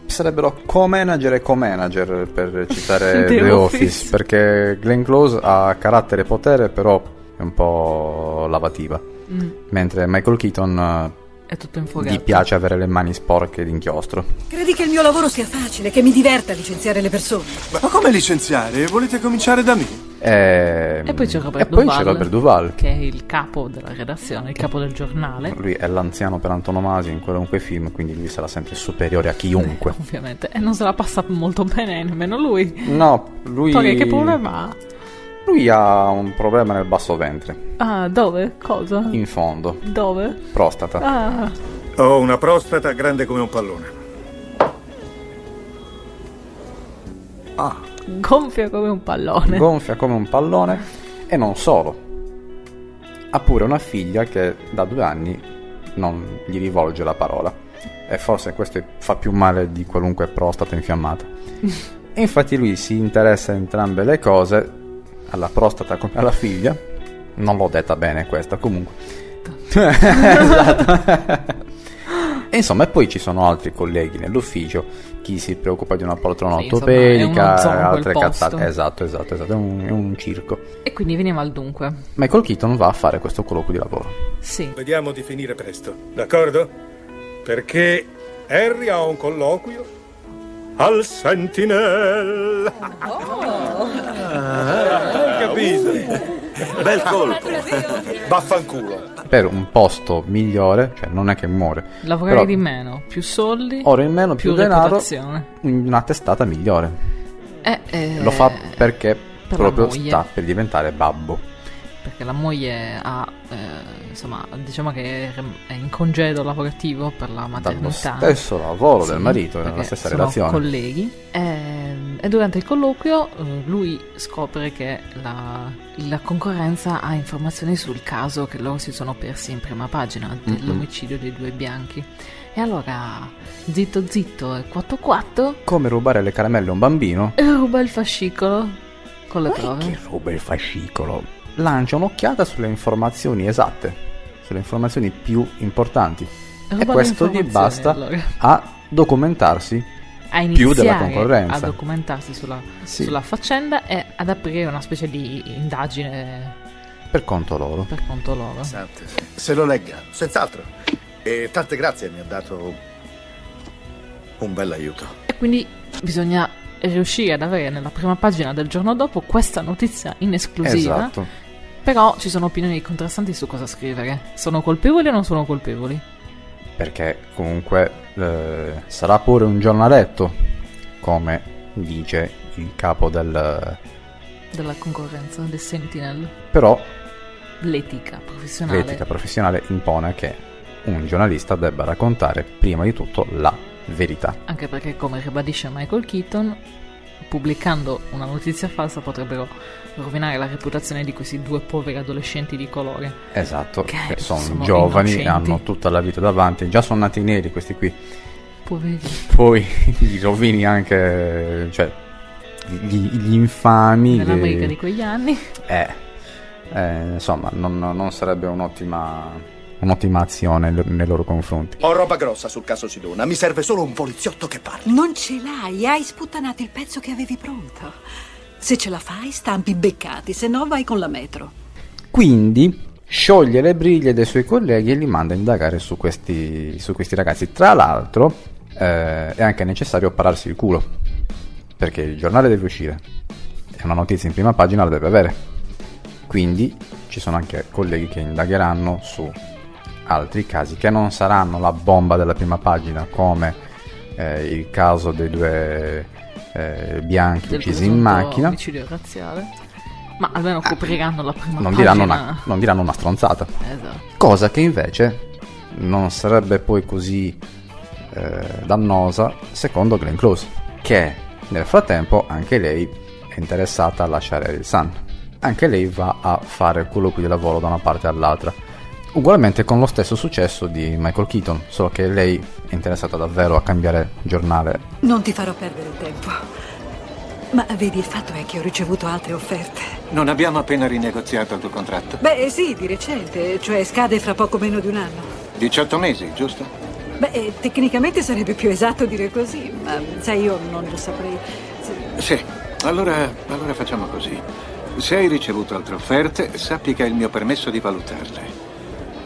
Sarebbero co-manager e co-manager per citare The The, Office. Office. perché Glenn Close ha carattere e potere, però è un po' lavativa. Mm. Mentre Michael Keaton È tutto in gli piace avere le mani sporche d'inchiostro. Credi che il mio lavoro sia facile, che mi diverta licenziare le persone? Ma come licenziare? Volete cominciare da me? E, E poi c'è Robert e poi Duval, c'è Robert Duval. che è il capo della redazione, il capo del giornale. Lui è l'anziano per antonomasia in qualunque film, quindi lui sarà sempre superiore a chiunque. Ovviamente. E non se la passa molto bene nemmeno lui. No, lui. Poi che problema ha? Lui ha un problema nel basso ventre, Ah, dove? Cosa? in fondo. Dove? Prostata. Ah, Ho una prostata grande come un pallone. Ah, gonfia come un pallone. gonfia come un pallone e non solo. Ha pure una figlia che da due anni non gli rivolge la parola. E forse questo fa più male di qualunque prostata infiammata. E infatti lui si interessa a entrambe le cose, alla prostata come alla figlia. Non l'ho detta bene questa, comunque. esatto. e insomma, e poi ci sono altri colleghi nell'ufficio, chi si preoccupa di una poltrona Sì, altre cazzate. Esatto, esatto, esatto, è un, è un circo. E quindi veniamo al dunque. Michael Keaton va a fare questo colloquio di lavoro. Sì. Vediamo di finire presto, d'accordo? Perché Harry ha un colloquio al Sentinel. Hai capito? Bel colpo. Vaffanculo. Per un posto migliore, cioè non è che muore. Lavorare però di meno, più soldi, ora in meno, più, denaro, reputazione. una testata migliore. Eh, eh, Lo fa perché per proprio sta per diventare babbo. Perché la moglie ha, eh, insomma, diciamo che è in congedo lavorativo per la Dallo maternità. stesso lavoro Sì, del marito, nella stessa sono relazione. colleghi. Ehm, E, durante il colloquio eh, lui scopre che la, la concorrenza ha informazioni sul caso che loro si sono persi in prima pagina dell'omicidio dei due bianchi. E allora, zitto zitto e quatto quatto, Come rubare le caramelle a un bambino? ruba il fascicolo con le prove. ruba il fascicolo. Lancia un'occhiata sulle informazioni esatte, sulle informazioni più importanti. Ruba e questo gli basta allora. a documentarsi a più della iniziare concorrenza. a documentarsi sulla, Sì. sulla faccenda e ad aprire una specie di indagine per conto loro. per conto loro. Se lo legga, senz'altro. E tante grazie, mi ha dato un bel aiuto. E quindi bisogna riuscire ad avere nella prima pagina del giorno dopo questa notizia in esclusiva. Esatto. Però ci sono opinioni contrastanti su cosa scrivere. Sono colpevoli o non sono colpevoli? Perché comunque eh, sarà pure un giornaletto, come dice il capo del... Della concorrenza, del Sentinel. Però L'etica professionale. l'etica professionale impone che un giornalista debba raccontare prima di tutto la verità. Anche perché, come ribadisce Michael Keaton, pubblicando una notizia falsa potrebbero rovinare la reputazione di questi due poveri adolescenti di colore. Esatto, Che che sono, sono giovani, innocenti. hanno tutta la vita davanti, già sono nati neri questi qui. Poveri. Poi gli rovini anche, cioè, gli, gli infami. Nell'America gli- di quegli anni. Eh, eh, insomma, non, non sarebbe un'ottima, un'ottima azione nei- loro confronti. Ho roba grossa sul caso Sidona. Mi serve solo un poliziotto che parli. Non ce l'hai, hai sputtanato il pezzo che avevi pronto. Se ce la fai, stampi beccati, se no vai con la metro. Quindi scioglie le briglie dei suoi colleghi e li manda a indagare su questi, su questi ragazzi. Tra l'altro eh, è anche necessario pararsi il culo, perché il giornale deve uscire e una notizia in prima pagina la deve avere. Quindi ci sono anche colleghi che indagheranno su altri casi che non saranno la bomba della prima pagina come eh, il caso dei due eh, bianchi Del uccisi in macchina. Omicidio razziale. Ma almeno copriranno la prima Non pagina. diranno, una, non diranno una stronzata. Esatto. Cosa che invece non sarebbe poi così eh, dannosa secondo Glenn Close, che nel frattempo anche lei è interessata a lasciare il Sun. Anche lei va a fare colloqui di lavoro da una parte all'altra. Ugualmente con lo stesso successo di Michael Keaton, solo che lei è interessata davvero a cambiare giornale. Non ti farò perdere tempo. Ma vedi, il fatto è che ho ricevuto altre offerte. Non abbiamo appena rinegoziato il tuo contratto? Beh, sì, di recente, cioè scade fra poco meno di un anno. 18 mesi, giusto? Beh, eh, tecnicamente sarebbe più esatto dire così, ma sai, io non lo saprei. Sì. Allora, allora facciamo così. Se hai ricevuto altre offerte, sappi che hai il mio permesso di valutarle.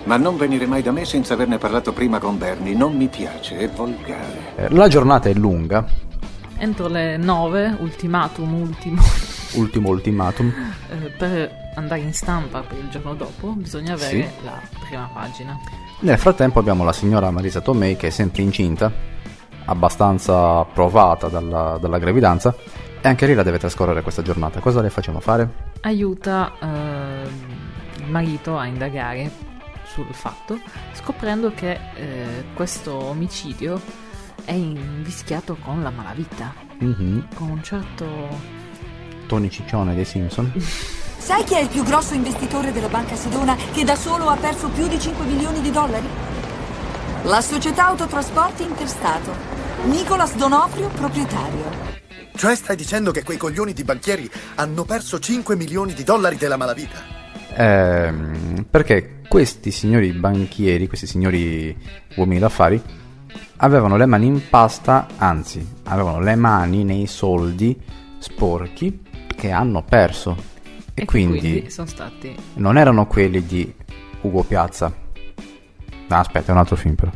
Ma non venire mai da me senza averne parlato prima con Bernie. Non mi piace, è volgare. Eh, La giornata è lunga, Entro le 9, ultimatum ultimo, ultimo ultimatum. eh, per andare in stampa per il giorno dopo bisogna avere Sì. la prima pagina. Nel frattempo abbiamo la signora Marisa Tomei che è sempre incinta, abbastanza provata dalla, dalla gravidanza, e anche lei la deve trascorrere questa giornata. Cosa le facciamo fare? Aiuta ehm, il marito a indagare sul fatto, scoprendo che eh, questo omicidio è invischiato con la malavita, Mhm. con un certo... Tony Ciccione dei Simpson. Sai chi è il più grosso investitore della banca Sedona che da solo ha perso più di 5 milioni di dollari? La società autotrasporti Interstato. Nicolas Donofrio, proprietario. Cioè stai dicendo che quei coglioni di banchieri hanno perso 5 milioni di dollari della malavita? Ehm, perché questi signori banchieri, questi signori uomini d'affari, avevano le mani in pasta, anzi, avevano le mani nei soldi sporchi che hanno perso. E, che quindi, sono stati... non erano quelli di Ugo Piazza. No, aspetta, è un altro film però.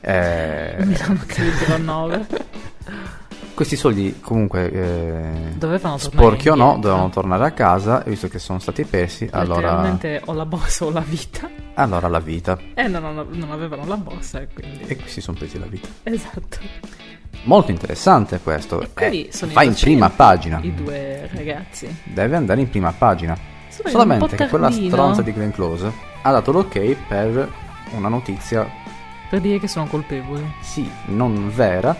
Eh, Milano Calibro 9. Questi soldi comunque eh, sporchi o no, dovevano tornare a casa e visto che sono stati persi, allora, o la borsa o la vita. allora la vita. E non, non- non avevano la borsa e quindi... E si sono presi la vita. Esatto. Molto interessante questo. Eh, sono va in prima pagina. I due ragazzi. Deve andare in prima pagina. Un Solamente che quella stronza di Glenn Close ha dato l'ok per una notizia, Per dire che sono colpevoli. sì, non vera,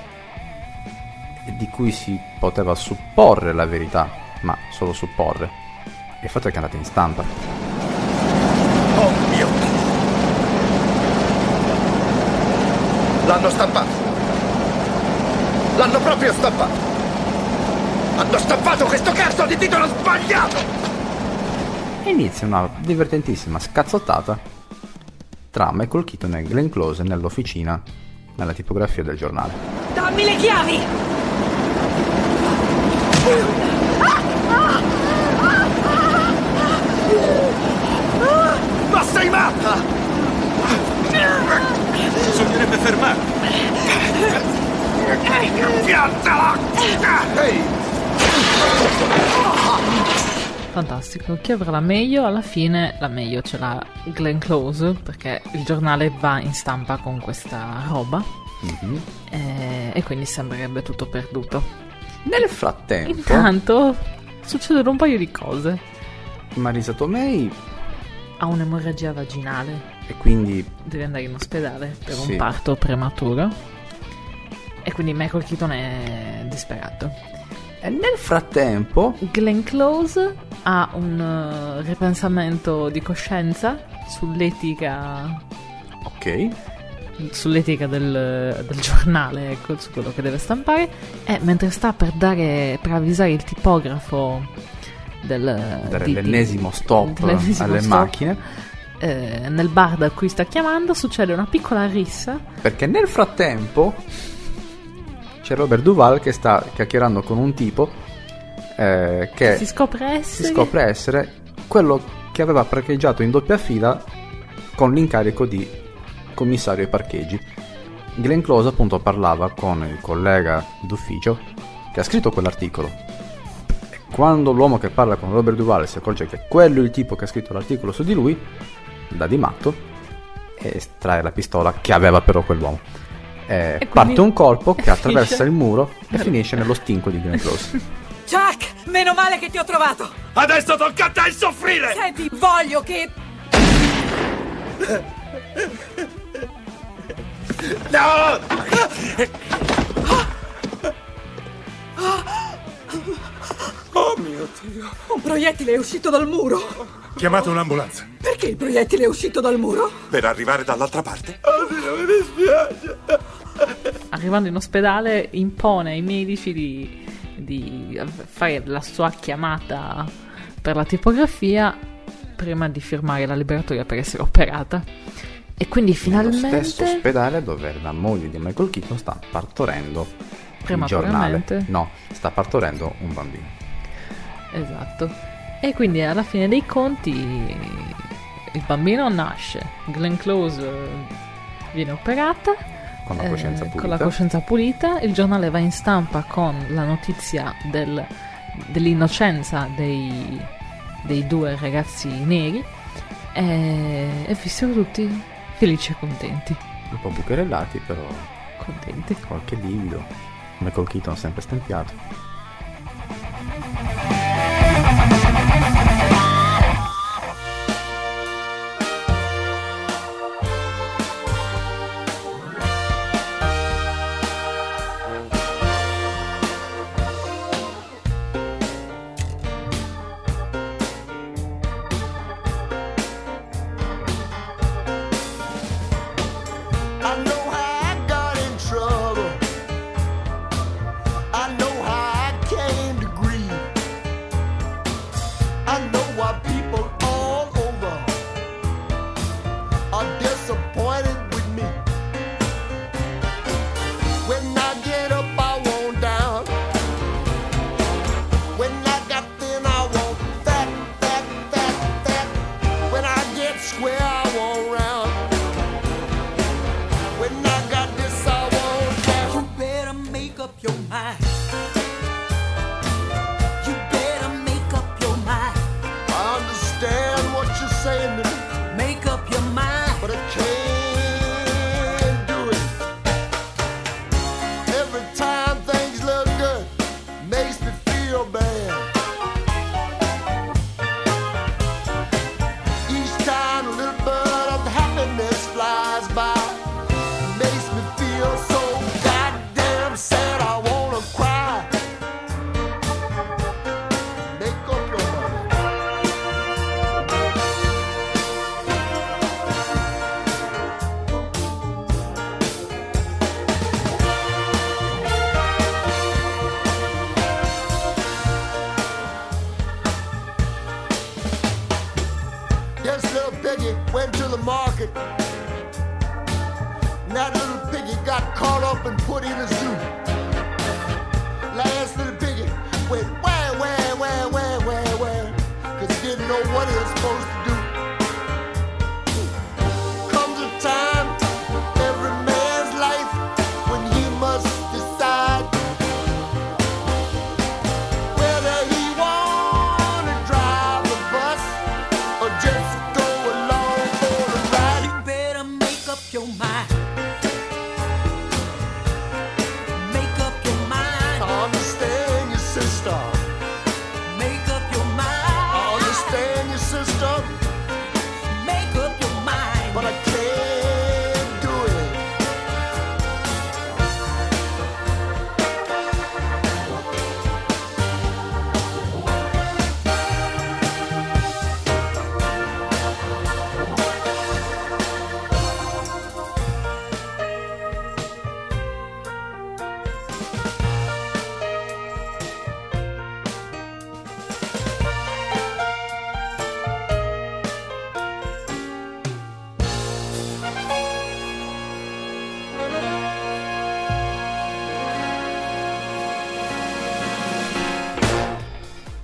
di cui si poteva supporre la verità, ma solo supporre. Il fatto è che è andata in stampa. Oh mio Dio! L'hanno stampato! L'hanno proprio stampato! Hanno stampato questo cazzo di titolo sbagliato! E inizia una divertentissima scazzottata tra Michael Keaton e Glenn Close nell'officina, nella tipografia del giornale. Dammi le chiavi! Ma sei matta! Bisognerebbe fermarla! Piantala! Ehi! Fantastico, chi avrà la meglio? Alla fine la meglio ce l'ha Glenn Close perché il giornale va in stampa con questa roba mm-hmm. e, e quindi sembrerebbe tutto perduto. Nel frattempo, Intanto succedono un paio di cose. Marisa Tomei Ha un'emorragia vaginale, e quindi deve andare in ospedale per Sì. un parto prematuro e quindi Michael Keaton è disperato. E nel frattempo Glenn Close ha un eh, ripensamento di coscienza sull'etica ok, sull'etica del, del giornale, ecco, su quello che deve stampare, e mentre sta per dare per avvisare il tipografo del dare di- di- l'ennesimo stop dell'ennesimo alle stop, macchine, eh, nel bar da cui sta chiamando succede una piccola rissa. Perché nel frattempo c'è Robert Duval che sta chiacchierando con un tipo eh, che si scopre essere si scopre essere quello che aveva parcheggiato in doppia fila con l'incarico di commissario ai parcheggi. Glenn Close appunto parlava con il collega d'ufficio che ha scritto quell'articolo. E quando l'uomo che parla con Robert Duval si accorge che quello è il tipo che ha scritto l'articolo su di lui, da di matto, e estrae la pistola che aveva però quell'uomo. Eh, E quindi- parte un colpo che attraversa Finisce- il muro e finisce nello stinco di Glenn Close. Chuck, meno male che ti ho trovato. Adesso tocca a te il soffrire! Senti, voglio che... No! Oh mio Dio! Un proiettile è uscito dal muro. Chiamate un'ambulanza Perché il proiettile è uscito dal muro? per arrivare dall'altra parte. Oddio, mi dispiace. arrivando in ospedale impone ai medici di, di fare la sua chiamata per la tipografia prima di firmare la liberatoria per essere operata. E quindi Nello finalmente stesso ospedale dove la moglie di Michael Keaton sta partorendo il Prematuramente. giornale. No, sta partorendo un bambino. Esatto. E quindi alla fine dei conti il bambino nasce, Glenn Close eh, viene operata Con la eh, coscienza con pulita. la coscienza pulita, il giornale va in stampa con la notizia del- dell'innocenza dei, dei due ragazzi neri e, e vissero tutti felici e contenti. Un po' bucherellati, però Contenti. qualche livido. Michael Keaton sempre stempiato.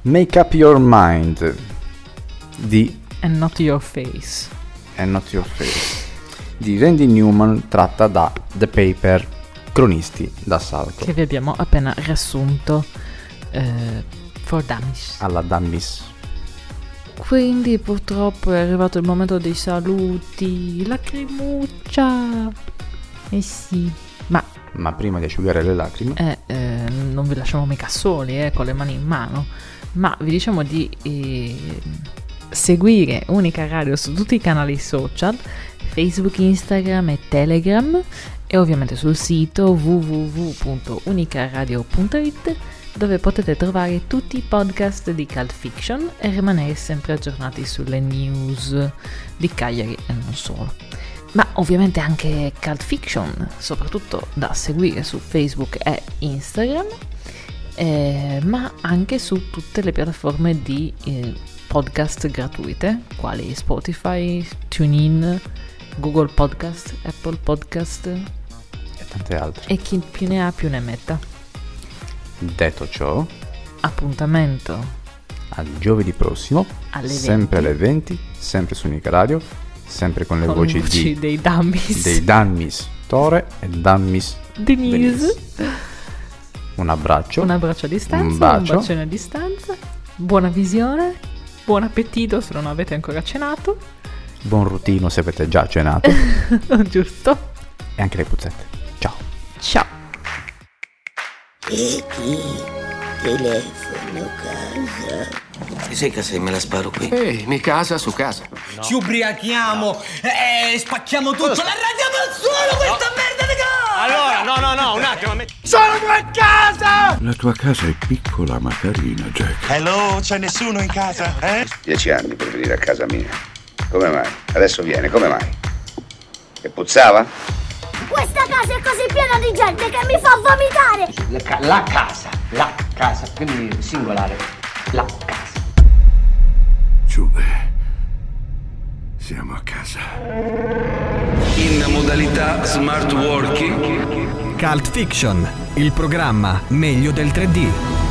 Make Up Your Mind di And not your face. And Not Your Face di Randy Newman tratta da The Paper, cronisti d'assalto. Che vi abbiamo appena riassunto eh, for dummies. Alla Dummies. Quindi purtroppo è arrivato il momento dei saluti. Lacrimuccia. Eh sì. Ma Ma prima di asciugare le lacrime, eh, eh, non vi lasciamo mica soli, eh, con le mani in mano. Ma vi diciamo di eh, seguire Unica Radio su tutti i canali social, Facebook, Instagram e Telegram e ovviamente sul sito www.unicaradio.it dove potete trovare tutti i podcast di Cult Fiction e rimanere sempre aggiornati sulle news di Cagliari e non solo. Ma ovviamente anche Cult Fiction, soprattutto da seguire su Facebook e Instagram, eh, ma anche su tutte le piattaforme di eh, podcast gratuite, quali Spotify, TuneIn, Google Podcast, Apple Podcast e tante altre. e chi più ne ha più ne metta. Detto ciò, Appuntamento al giovedì prossimo, Alle sempre alle 20, sempre su Unica Radio, sempre con le con voci, le voci di, dei dummies. dei Danmis Tore e Danmis Denise. Un abbraccio. Un abbraccio a distanza, Un un, bacio. bacione a distanza, buona visione, buon appetito se non avete ancora cenato, Buon rutino se avete già cenato. giusto? e anche le puzzette. Ciao. Ciao. E chi? Telefono casa. Ti sei casa e me la sparo qui? Ehi, mi casa su casa. Ci ubriachiamo e spacchiamo tutto. La radiamo al suolo questa merda di casa! Allora, no, no, no, un attimo. mi- Sono a casa! La tua casa è piccola ma carina, Jack. Hello, c'è nessuno in casa, eh? Dieci anni per venire a casa mia. Come mai? Adesso viene, come mai? Che puzzava? Questa casa è così piena di gente che mi fa vomitare! La, ca- la casa, la casa, quindi singolare. La casa. Giube. Siamo a casa. In modalità smart working. Cult Fiction, il programma meglio del 3D.